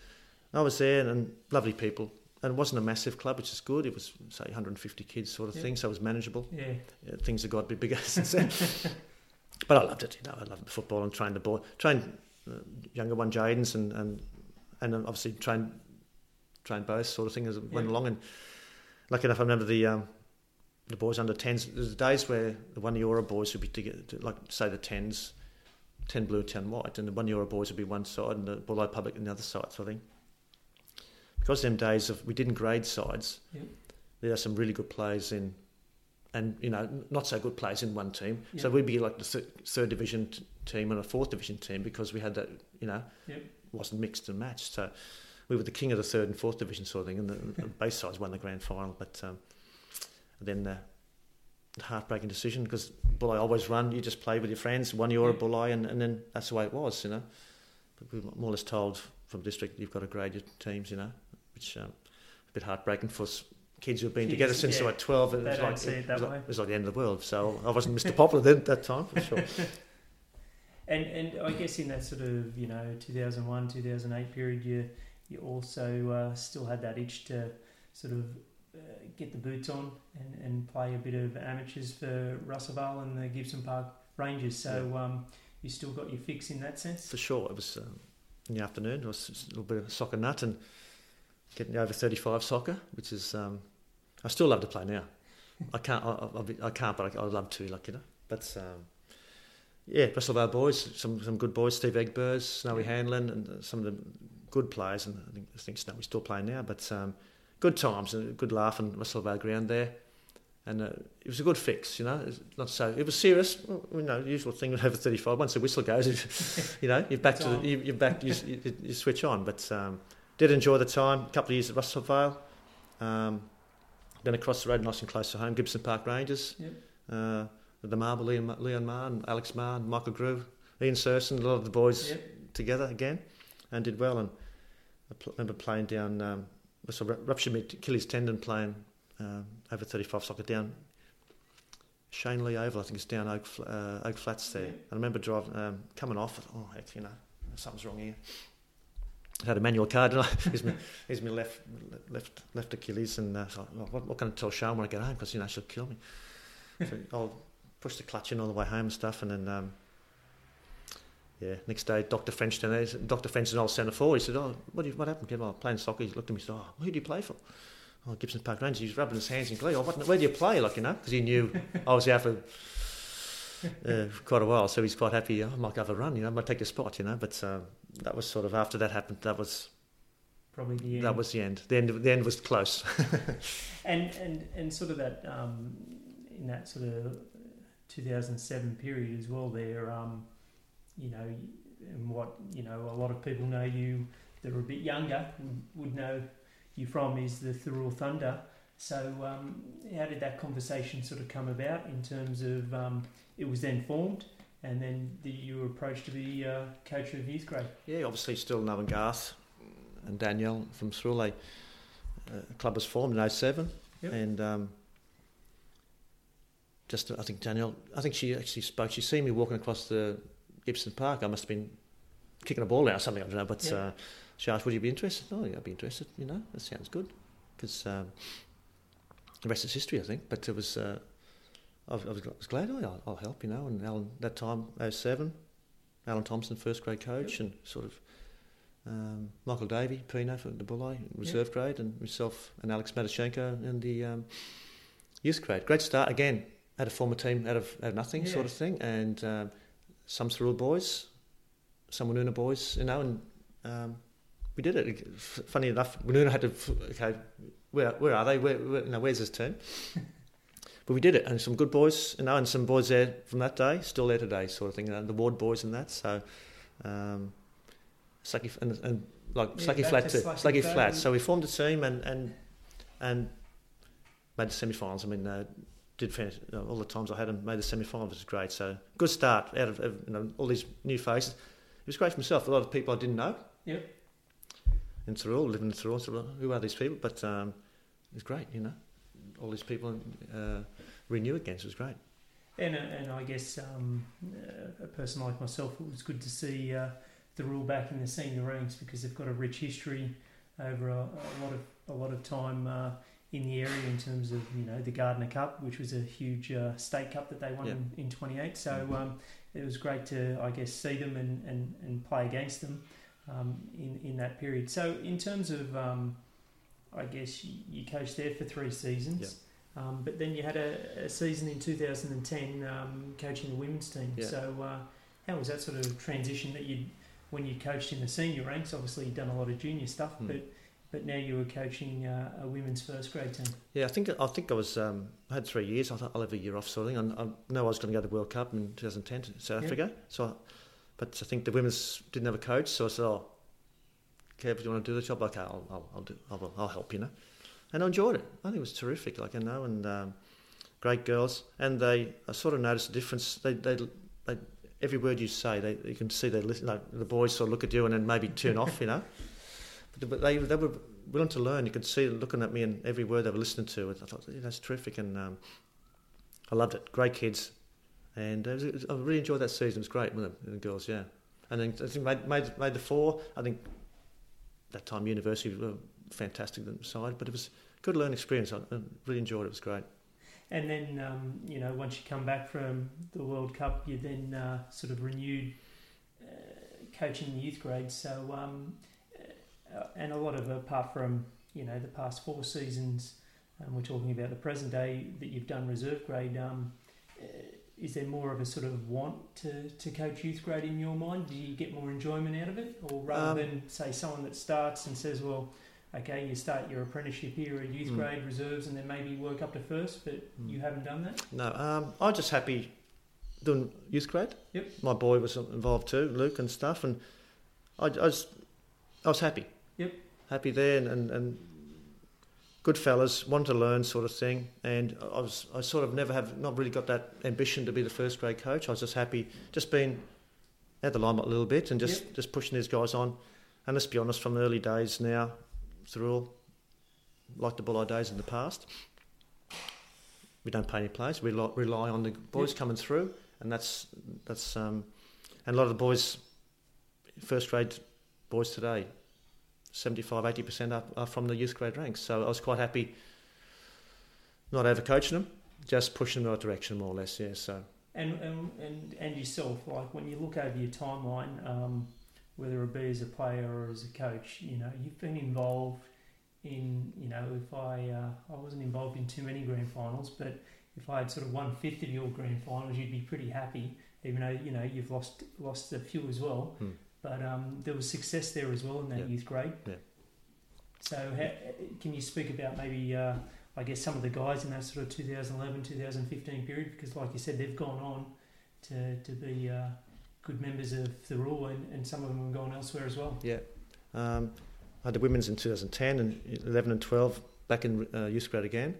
I was there and, and lovely people. And it wasn't a massive club, which is good. It was, say, 150 kids sort of Yeah. thing, so it was manageable. Yeah, Yeah, things have got a bit bigger since then. but I loved it, you know. I loved the football and trained the boy, trained uh, younger one, Jaden's, and, and and obviously trained trained both sort of thing as it went along. And lucky enough, I remember the um, the boys under tens. There's days where the one Euro boys would be together, like say the tens, ten blue, ten white, and the one Euro boys would be one side and the Bulli Public on the other side, sort of thing. Because them days of we didn't grade sides, Yep. there are some really good players in, and you know not so good players in one team. So we'd be like the th- third division t- team and a fourth division team because we had that you know. Wasn't mixed and matched. So we were the king of the third and fourth division sort of thing, and the, the base sides won the grand final. But um, then the, heartbreaking decision because Bulli always run. You just play with your friends, one euro Yeah. Bulli, and, and then that's the way it was, you know. But we were more or less told from district you've got to grade your teams, you know, which um, a bit heartbreaking for s- kids who've been Kids, together since they were twelve. it was like see it was like- it was like the end of the world. So I wasn't Mr. Popular then at that time for sure. And and I guess in that sort of you know 2001 2008 period, you you also uh, still had that itch to sort of uh, get the boots on and, and play a bit of amateurs for Russellvale and the Gibson Park Rangers. So um, you still got your fix in that sense. For sure, it was um, in the afternoon. It was a little bit of a soccer nut and getting over thirty-five soccer, which is um, I still love to play now. I can't, I, I, I can't, but I, would love to, like you know. But um, yeah, Russellvale boys, some some good boys, Steve Egbers, Snowy yeah. Hanlon, and some of the good players. And I think I think Snowy's still playing now, but um, good times and good laugh in Russellvale ground there. And uh, it was a good fix, you know. It's not so. It was serious, you know. Usual thing with over thirty-five. Once the whistle goes, you know, you're back to the, you, are back. You, you, you, switch on. But um, did enjoy the time. A couple of years at Russellvale. Um, then across the road, nice and close to home, Gibson Park Rangers. Yep. Uh, the Marble, Leon, Leon Marr, Alex Marr, Michael Groove, Ian Serson, a lot of the boys yep. together again, and did well. And I pl- remember playing down, um, so ruptured my Achilles tendon playing uh, over 35 soccer down Shane Lee Oval, I think it's down Oak, uh, Oak Flats there. And I remember driving, um, coming off, oh heck, you know, something's wrong here. I had a manual card, and I, here's, my, here's my left, left, left Achilles, and uh, so, oh, what, what, can I tell Sean when I get home? Because, you know, she'll kill me. so I'll push the clutch in all the way home and stuff, and then, um, yeah, next day, Dr. French, Dr. French, is an old centre forward, he said, oh, what, you, what happened? Kid? Oh, playing soccer. He looked at me and said, oh, who do you play for? oh, Gibson Park Rangers. He was rubbing his hands in glee. Oh, what, where do you play? Like, you know, because he knew I was out for, uh, quite a while. So he's quite happy. Oh, I might have a run, you know, I might take a spot, you know. But um, that was sort of after that happened. That was probably the end. That was the end. The end. The end was close. and and and sort of that um, in that sort of 2007 period as well. There, um, you know, and what you know, a lot of people know you that are a bit younger would, would know you from is the Thirroul Thunder. So, um, how did that conversation sort of come about in terms of um, it was then formed and then the, you were approached to be uh, coach of youth grade? Yeah, obviously still knowing Garth and Danielle from Thirroul. uh, club was formed in 07 yep. and um, just I think Danielle, I think she actually spoke. She seen me walking across the Gibson Park. I must have been kicking a ball out or something. I don't know, but. Yep. Uh, she asked, "Would you be interested?" Oh, yeah, I'd be interested. You know, that sounds good. Because um, the rest is history, I think. But it was, uh, I, was, I was glad. Oh, I'll, I'll, help. You know, and Alan that time, 07, Alan Thompson, first grade coach, and sort of um, Michael Davey, Pino for the Bulli, reserve grade, and myself and Alex Matashenko in the um, youth grade. Great start again. Had a former team out of, out of nothing, yeah. sort of thing, and um, some Thirroul boys, some Woonona boys, you know, and um, we did it. Funny enough, we had to. Okay, where where are they? Where, where you know, where's this team? but we did it, and some good boys, you know, and some boys there from that day, still there today, sort of thing. And the ward boys and that. So, um, Slacky and, and like yeah, Flat too, Slacky Flat. So we formed a team and and and made the semi-finals. I mean, uh, did finish you know, all the times I had him made the semi-finals was great. So good start out of, you know, all these new faces. It was great for myself. A lot of people I didn't know. Yep in Thirroul, living in Thirroul. So who are these people? But um, was great, you know. All these people uh, renew again, so it was great. And, uh, and I guess um, uh, a person like myself, it was good to see uh, rule back in the senior ranks because they've got a rich history over a, a lot of a lot of time uh, in the area in terms of you know the Gardiner Cup, which was a huge uh, state cup that they won in, in 28. So mm-hmm. um, it was great to I guess see them and, and, and play against them um, in in that period. So in terms of, um, I guess you, you, coached there for three seasons, yep. Um, but then you had a, a season in 2010 um, coaching the women's team. Yep. So uh, how was that sort of transition that you when you coached in the senior ranks? Obviously, you've done a lot of junior stuff, mm. but but now you were coaching uh, a women's first grade team. Yeah, I think I think I was um, I had three years. I thought I'll have a year off sort of thing. I, I know I was going to go to the World Cup in 2010 to South yep. Africa, so but I think the women's didn't have a coach, so I said, "Oh, Kev, do you want to do the job?" Like, I'll, I'll, I'll do, I'll, I'll help you know. And I enjoyed it. I think it was terrific. Like I know, and um, great girls. And they, I sort of noticed the difference. They, they, they every word you say, they, you can see they listen. Like, the boys sort of look at you and then maybe turn off, you know. But, they, they were willing to learn. You could see them looking at me and every word they were listening to. I thought, yeah, that's terrific, and um, I loved it. Great kids, and was, was, I really enjoyed that season. It was great with the girls, yeah. And then I think made, made, made the four. I think that time university were fantastic side, but it was a good learning experience. I, I really enjoyed it. It was great. And then, um, you know, once you come back from the World Cup, you then uh, sort of renewed uh, coaching the youth grades. So, um, uh, and a lot of apart from you know the past four seasons, um, we're talking about the present day that you've done reserve grade. Um, uh, is there more of a sort of want to, to coach youth grade in your mind? Do you get more enjoyment out of it, or rather um, than say someone that starts and says, well okay, you start your apprenticeship here at youth mm. grade reserves and then maybe work up to first, but mm. you haven't done that? No, um, I'm just happy doing youth grade. Yep. My boy was involved too, Luke and stuff, and I, I was, I was happy. Happy there and, and, and good fellas, wanted to learn sort of thing, and I was I sort of never have not really got that ambition to be the first grade coach. I was just happy, just being at the limelight a little bit and just, yep. just pushing these guys on. And let's be honest, from the early days now, through all, like the Bulli days in the past. We don't pay any players. We rely on the boys yep. coming through, and that's that's um, and a lot of the boys, first grade boys today, 75 80 percent are, are from the youth grade ranks. So I was quite happy, not over coaching them, just pushing them in the right direction more or less. Yeah. So. And, and and and yourself, like when you look over your timeline. Um, whether it be as a player or as a coach. You know, you've been involved in, you know, if I uh, I wasn't involved in too many grand finals, but if I had sort of one fifth of your grand finals, you'd be pretty happy. Even though you know you've lost lost a few as well, hmm. But um, there was success there as well in that yeah. youth grade. Yeah. So, how, can you speak about maybe, uh, I guess, some of the guys in that sort of 2011, 2015 period? Because, like you said, they've gone on to, to be uh, good members of the rule, and, and some of them have gone elsewhere as well. Yeah. Um, I the women's in 2010 and 11 and 12 back in uh, youth grade again,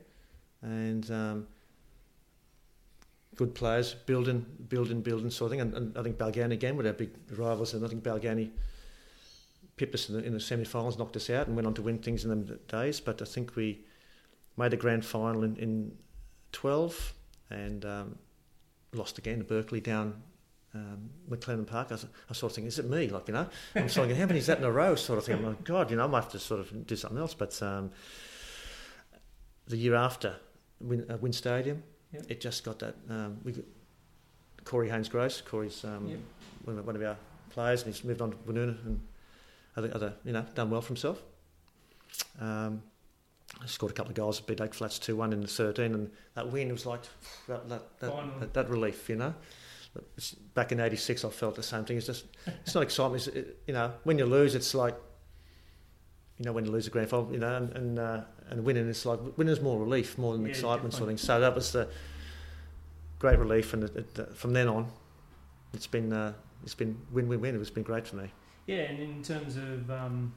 and um, good players, building, building, building sort of thing. And, and I think Balgownie again were our big rivals, and I think Balgownie pipped us in the, in the semi-finals, knocked us out, and went on to win things in them days. But I think we made a grand final in, in 12 and um, lost again to Berkeley down um, McLennan Park, I, I sort of think, is it me? Like, you know, I'm sort of how many is that in a row? Sort of thing. I'm like, God, you know, I might have to sort of do something else. But um, the year after, Win, uh, Win Stadium, it just got that. Um, we got Corey Haynes Gross, Corey's um, one, of, one, of, our players, and he's moved on to Woonona and other, other, you know, done well for himself. Um, scored a couple of goals, beat Oak Flats 2 1 in the 13, and that win was like that, that, that, that, that relief, you know back in '86, I felt the same thing. It's just it's not excitement. It's, it, you know, when you lose, it's like you know when you lose a grand final, you know, and and, uh, and winning it's like winning's more relief more than yeah, excitement definitely. sort of thing. So that was the great relief, and it, it, from then on, it's been uh, it's been win win win. It's been great for me. Yeah, and in terms of um,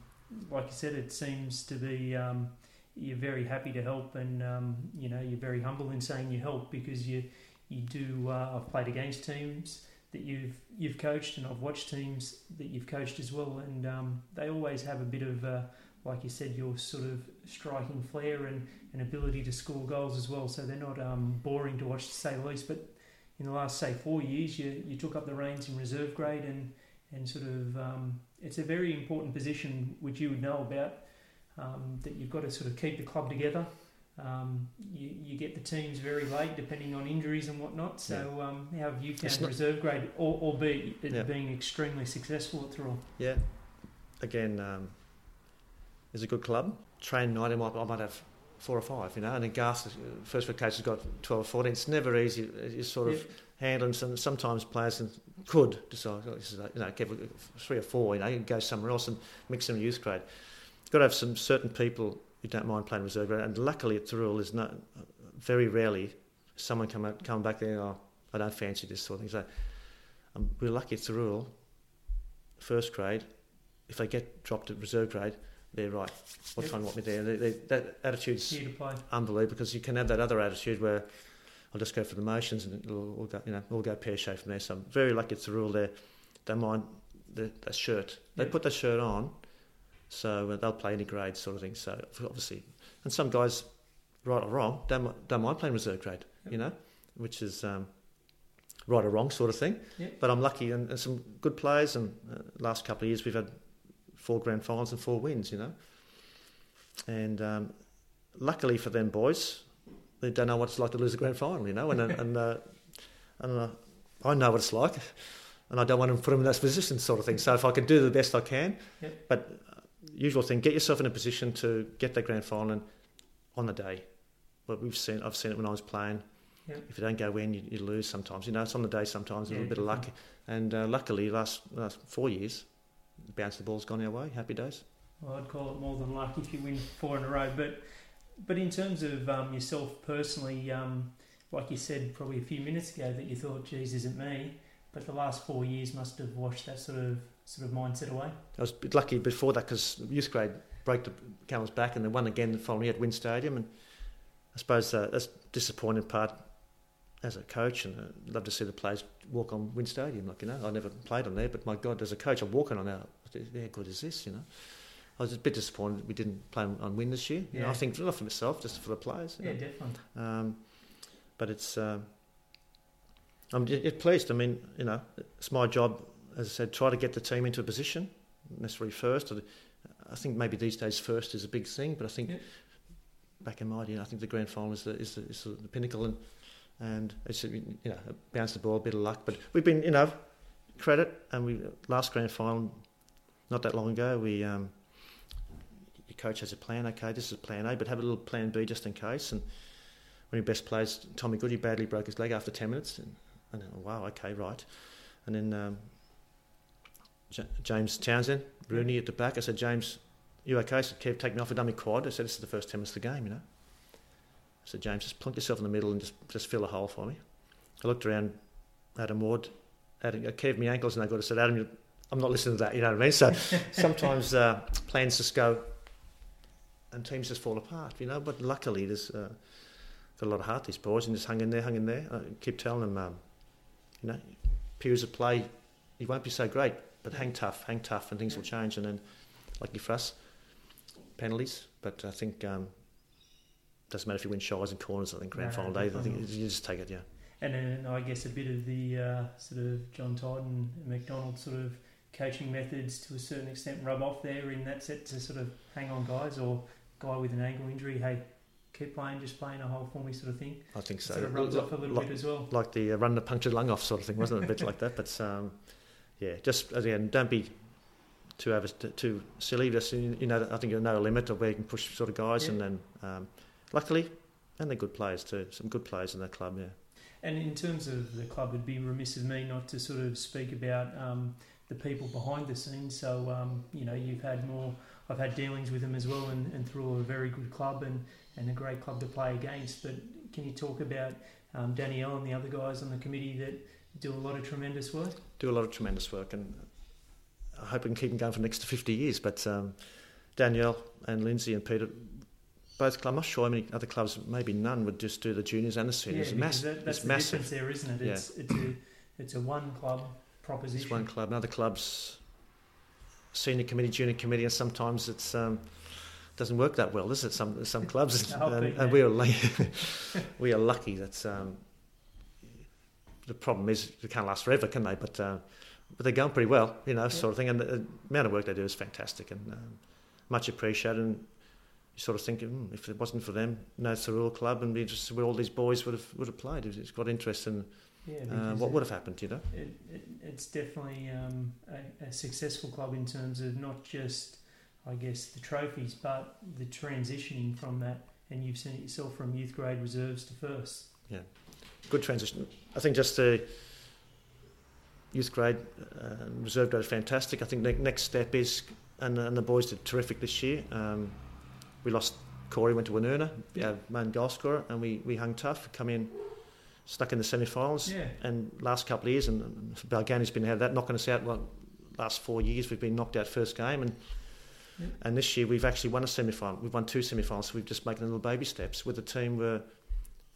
like you said, it seems to be. Um, you're very happy to help, and um, you know you're very humble in saying you help because you you do. Uh, I've played against teams that you've you've coached, and I've watched teams that you've coached as well, and um, they always have a bit of, uh, like you said, your sort of striking flair and an ability to score goals as well. So they're not um, boring to watch, to say the least. But in the last say four years, you you took up the reins in reserve grade, and and sort of um, it's a very important position which you would know about. Um, that you've got to sort of keep the club together um, you, you get the teams very late depending on injuries and whatnot. So, yeah. um, how have you found not, reserve grade, albeit it yeah. being extremely successful at Thirroul? Yeah, again, um, it's a good club. Train night, I might, I might have four or five, you know, and then Garth, first for case, has got 12 or 14. It's never easy. It's sort of handling some, sometimes players could decide, oh, you know, give three or four, you know, you go somewhere else and mix them in youth grade. You've got to have some certain people you don't mind playing reserve grade. And luckily at rule is not very rarely someone come out, come back there. Oh, I don't fancy this sort of thing. So um, we're lucky at rule. first grade. If they get dropped at reserve grade, they're right. What yep. time want me there? They, they, that attitude's unbelievable because you can have that other attitude where I'll just go for the motions and it'll all go, you know, all go pear shaped from there. So I'm very lucky at rule there. Don't mind the, the shirt. They yep. put the shirt on so uh, they'll play any grade sort of thing. So obviously, and some guys, right or wrong, don't, don't mind playing reserve grade, yep. you know, which is um, right or wrong sort of thing. Yep. But I'm lucky and, and, some good players. And uh, last couple of years we've had four grand finals and four wins, you know. And um, luckily for them boys, they don't know what it's like to lose a grand final, you know. And and uh, and uh, I know what it's like, and I don't want to put them in that position, sort of thing. So if I can do the best I can, Yep. but uh, usual thing, get yourself in a position to get that grand final and on the day. But we've seen, I've seen it when I was playing. Yep. If you don't go in, you, you lose sometimes. You know, it's on the day sometimes, a little bit of luck. And uh, luckily, last last four years, bounce the ball's gone our way. Happy days. Well, I'd call it more than luck if you win four in a row. But but in terms of um, yourself personally, um, like you said probably a few minutes ago, that you thought, "Geez, isn't me." But the last four years must have washed that sort of sort of mindset away. I was a bit lucky before that because youth grade broke the camel's back and they won again the following year at Win Stadium. And I suppose uh, that's disappointing part as a coach. And I'd love to see the players walk on Win Stadium. Like, you know, I never played on there, but my God, as a coach, I'm walking on that. How good is this, you know? I was a bit disappointed we didn't play on Win this year. You know, I think not for myself, just for the players. Yeah, know. definitely. Um, but it's um, I'm j- j- pleased. I mean, you know, it's my job, as I said, try to get the team into a position, necessarily first. I think maybe these days first is a big thing, but I think Yeah. back in my day, I think the grand final is the is the, is the pinnacle, and and it's you know bounce the ball, a bit of luck. But we've been you know credit, and we last grand final not that long ago we. Um, your coach has a plan. Okay, this is plan A, but have a little plan B just in case. And one of your best players, Tommy Goody, badly broke his leg after 10 minutes. And, and then, wow, okay, right. And then um, J- James Townsend, Rooney at the back. I said, James, you okay? Said, Kev, take me off. I've quad. I said, this is the first 10 minutes of the game, you know. I said, James, just plunk yourself in the middle and just, just fill a hole for me. I looked around, Adam Ward, Adam, uh, Kev, my ankle's no got to said, Adam, you, I'm not listening to that, you know what I mean? So sometimes uh, plans just go and teams just fall apart, you know. But luckily, there's uh, got a lot of heart, these boys, and just hung in there, hung in there. I keep telling them, um, you know, periods of play, you won't be so great, but hang tough, hang tough, and things will change. And then, lucky for us, penalties. But I think um, doesn't matter if you win shies and corners. I think grand No, final day, I think you just take it, yeah. And then I guess a bit of the uh, sort of John Todd and McDonald sort of coaching methods to a certain extent rub off there in that set to sort of hang on guys or guy with an ankle injury, hey, keep playing, just playing a hole for me sort of thing. I think so. Sort of rubs off a little like, bit as well. like the uh, run the punctured lung off sort of thing, wasn't it? A bit like that. But um, yeah, just again, don't be too over, too silly. Just you know, I think you know a limit of where you can push sort of guys, Yeah. and then um, luckily, and they're good players too. Some good players in that club. Yeah, And in terms of the club, it'd be remiss of me not to sort of speak about um, the people behind the scenes. So, um, you know, you've had more, I've had dealings with them as well, and, and through a very good club and, and a great club to play against. But can you talk about um, Danielle and the other guys on the committee that do a lot of tremendous work? do a lot of tremendous work, and I hope we can keep them going for the next fifty years. But um, Danielle and Lindsay and Peter. Both clubs, I'm not sure how many other clubs, maybe none, would just do the juniors and the seniors. because Mass- that, that's it's the massive. difference there, isn't it? Yeah. It's, it's, a, it's a one club proposition. It's one club. And other clubs, senior committee, junior committee, and sometimes it's um, doesn't work that well, does it? Some some clubs, I'll and, and we are we are lucky that um, the problem is they can't last forever, can they? But uh, but they're going pretty well, you know, sort of thing. And the, the amount of work they do is fantastic and um, much appreciated. And you sort of think, mm, if it wasn't for them, no Thirroul club, and be just where all these boys would have would have played. It's got interest in yeah, uh, what it- would have happened, you know. it, it, it's definitely um, a, a successful club in terms of not just, I guess, the trophies, but the transitioning from that. And you've seen it yourself from youth grade reserves to first. Yeah, good transition. I think just the youth grade, uh, reserve grade fantastic. I think the next step is, and, and the boys did terrific this year. Um, we lost Corey, went to Woonona, Yeah. main goal scorer, and we, we hung tough, come in, stuck in the semi-finals. Yeah, And last couple of years, and, Balgownie's been out of that, knocking us out. Well, last four years, we've been knocked out first game, and Yeah. and this year we've actually won a semi-final. We've won two semi-finals. So we've just making little baby steps with the team where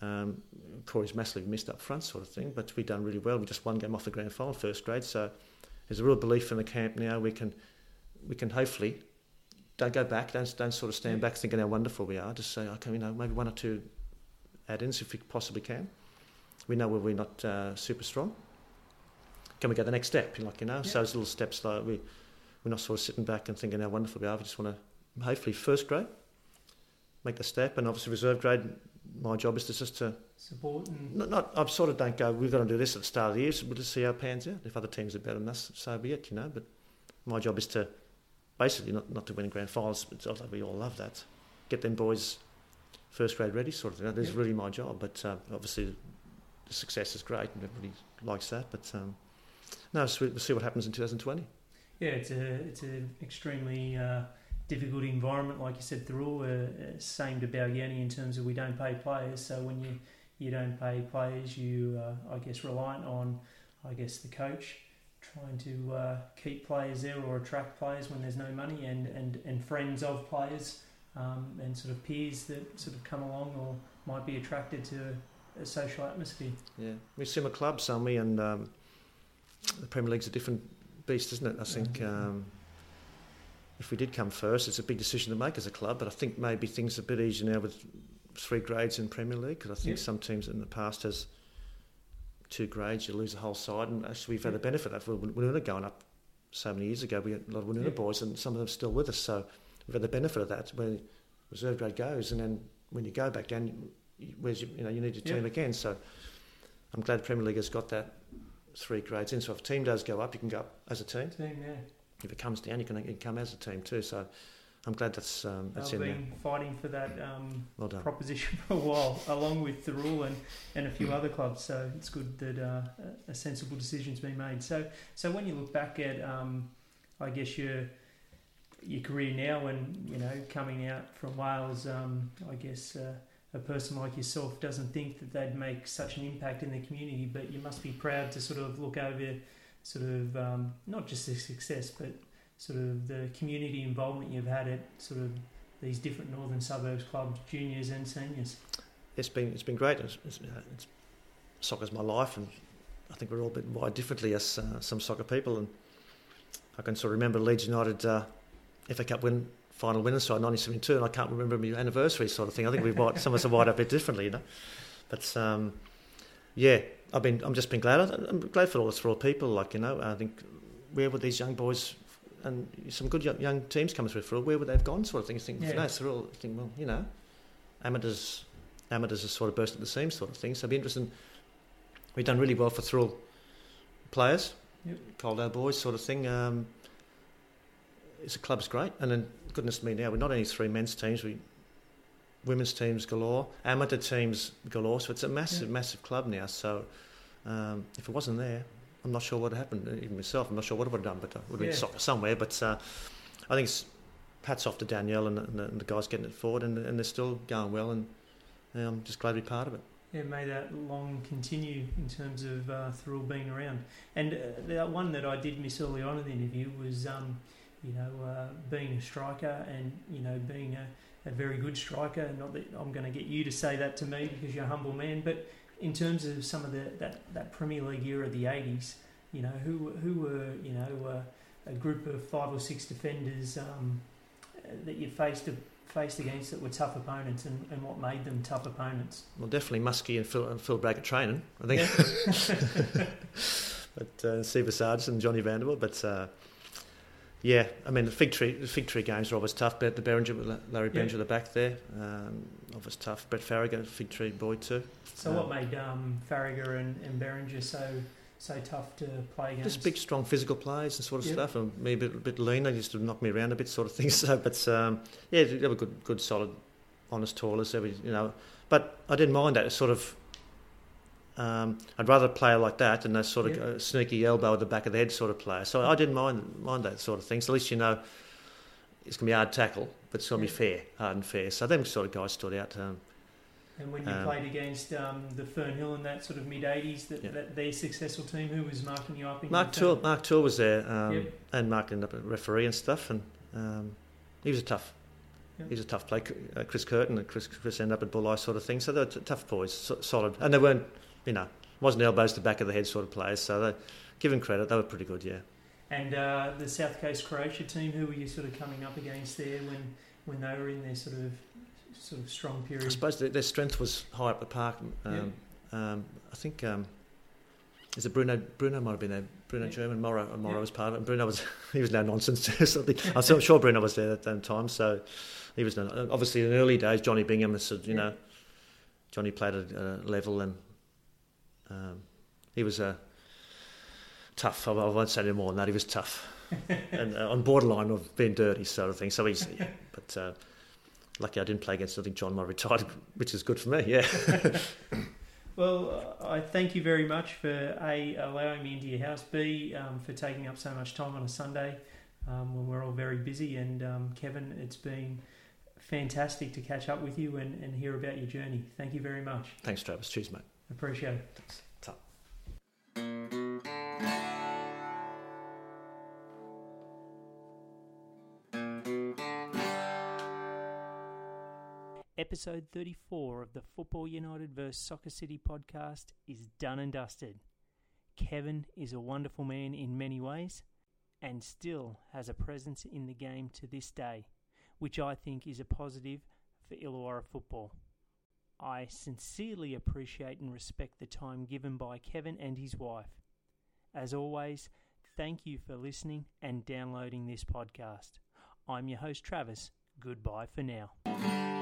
um, Corey's massively missed up front, sort of thing. But we've done really well. We just one game off the grand final, first grade. So there's a real belief in the camp now. We can we can hopefully don't go back. Don't don't sort of stand back thinking how wonderful we are. Just say, okay, you know, maybe one or two add-ins if we possibly can. We know where we're not uh, super strong. Can we go the next step? Like you know, so those little steps like we we're not sort of sitting back and thinking how wonderful we are. We just want to, hopefully, first grade, make the step, and obviously reserve grade. My job is to just to support and not, not I sort of don't go. We've got to do this at the start of the year. So we'll just see how it pans out. If other teams are better than us, so be it. You know, but my job is to basically not not to win grand finals. But although we all love that, get them boys first grade ready, sort of thing. That is really my job. But uh, obviously, the success is great, and everybody likes that. But um, no, so we'll see what happens in 2020. Yeah, it's a it's an extremely uh, difficult environment, like you said, through. Uh, uh, same to Balgownie in terms of we don't pay players. So when you you don't pay players, you uh, I guess reliant on I guess the coach trying to uh, keep players there or attract players when there's no money, and and and friends of players um, and sort of peers that sort of come along or might be attracted to a social atmosphere. Yeah, we're similar clubs, aren't we? And um, the Premier League's a different beast, isn't it? I think um, if we did come first, it's a big decision to make as a club. But I think maybe things are a bit easier now with three grades in Premier League because I think some teams in the past has two grades, you lose the whole side. And actually, we've had Yeah. the benefit of that. Going up so many years ago. We had a lot of Woonona Yeah. boys, and some of them are still with us. So we've had the benefit of that. Where reserve grade goes, and then when you go back down, you- where's your, you know you need your Yeah. team again. So I'm glad the Premier League has got that three grades in. So if a team does go up, you can go up as a team. Team, yeah. If it comes down, you can, you can come as a team too. So I'm glad that's um, that's They've in there. been fighting for that um, Well proposition for a while, along with the rule and, and a few other clubs. So it's good that uh, a- a sensible decision's been made. So so when you look back at, um, I guess your your career now, and you know coming out from Wales, um, I guess. Uh, a person like yourself doesn't think that they'd make such an impact in the community, but you must be proud to sort of look over, sort of um, not just the success, but sort of the community involvement you've had at sort of these different northern suburbs clubs, juniors and seniors. It's been it's been great. It's, it's, it's, soccer's my life, and I think we're all a bit wired differently as uh, some soccer people. And I can sort of remember Leeds United uh, FA Cup win final winners side 1972, and I can't remember my anniversary sort of thing. I think we've wired, some of us are wired a bit differently, you know. But um, yeah, I've been I'm just been glad. I'm glad for all the Thirroul people. Like you know, I think where would these young boys and some good young, young teams coming through for where would they have gone? Sort of thing. You think, Yeah. no, Thirroul. I think, well, you know, amateurs amateurs are sort of burst at the seams, sort of thing. So it'd be interesting. We've done really well for Thirroul players, Yep. Coledale boys, sort of thing. Um, it's a club's great, and then goodness me, now we're not only three men's teams, we women's teams galore, amateur teams galore. So it's a massive, Yeah. massive club now. So um, if it wasn't there, I'm not sure what happened. Even myself, I'm not sure what I would have done, but I would have Yeah. been somewhere. But uh, I think it's hats off to Danielle and, and, the, and the guys getting it forward, and, and they're still going well, and yeah, I'm just glad to be part of it. Yeah, may that long continue in terms of uh, Thirroul being around. And uh, the one that I did miss early on in the interview was, um, you know, uh, being a striker and you know being a, a very good striker. Not that I'm going to get you to say that to me because you're a humble man, but in terms of some of the that, that Premier League era of the '80s, you know, who who were you know uh, a group of five or six defenders um, uh, that you faced faced against that were tough opponents, and, and what made them tough opponents. Well, definitely Muskie and Phil, and Phil Brackett training, I think. but uh, Steve Sargent and Johnny Vanderbilt. But uh, yeah, I mean the Figtree, the Figtree games are always tough. But the Behringer, with Larry Yeah. Behringer at the back there, um, always tough. Brett Farragut, Figtree boy too. So Um, what made um, Farragher and, and Berenger so so tough to play against? Just big, strong physical players and sort of Yeah. stuff, and me a bit, a bit lean. They used to knock me around a bit, sort of thing. So, but um, yeah, they were good, good, solid, honest tallers. Every, you know, but I didn't mind that sort of. Um, I'd rather play like that than a sort of Yeah. uh, sneaky elbow at the back of the head sort of player. So I didn't mind mind that sort of thing. So at least you know it's going to be hard tackle, but it's going to Yeah. be fair, hard and fair. So them sort of guys stood out. Um, and when you um, played against um, the Fernhill in that sort of mid '80s, that, Yeah. that their successful team, who was marking you up? In Mark Tour, Mark Tour was there, um, Yep. and Mark ended up a referee and stuff, and um, he was a tough. Yep. He was a tough play. Uh, Chris Curtin and Chris, Chris ended up at Bulli sort of thing. So they were t- tough boys, so, solid, and they weren't, you know, wasn't elbows to back of the head sort of players. So they, give him credit, they were pretty good. Yeah, And uh, the South Coast Croatia team, who were you sort of coming up against there when, when they were in their sort of sort of strong period? I suppose their, their strength was high up the park. Um, um, I think um, is it Bruno? Bruno might have been there. Bruno Yeah. German, Morrow, and Morrow Yeah. was part of it. And Bruno was he was no nonsense I'm sure Bruno was there at that time. So he was no, obviously in the early days. Johnny Bingham, you know, Johnny played at a level and um, he was a tough. I won't say any more than that. He was tough and uh, on borderline of being dirty sort of thing. So he's, but uh, lucky I didn't play against. I think John might retired, which is good for me. Yeah. Well, uh, I thank you very much for A, allowing me into your house, B, um, for taking up so much time on a Sunday um, when we're all very busy. And um, Kevin, it's been fantastic to catch up with you and, and hear about your journey. Thank you very much. Thanks, Travis. Cheers, mate. Appreciate it. Ta. Episode 34 of the Football United vs Soccer City podcast is done and dusted. Kevin is a wonderful man in many ways and still has a presence in the game to this day, which I think is a positive for Illawarra football. I sincerely appreciate and respect the time given by Kevin and his wife. As always, thank you for listening and downloading this podcast. I'm your host, Travis. Goodbye for now.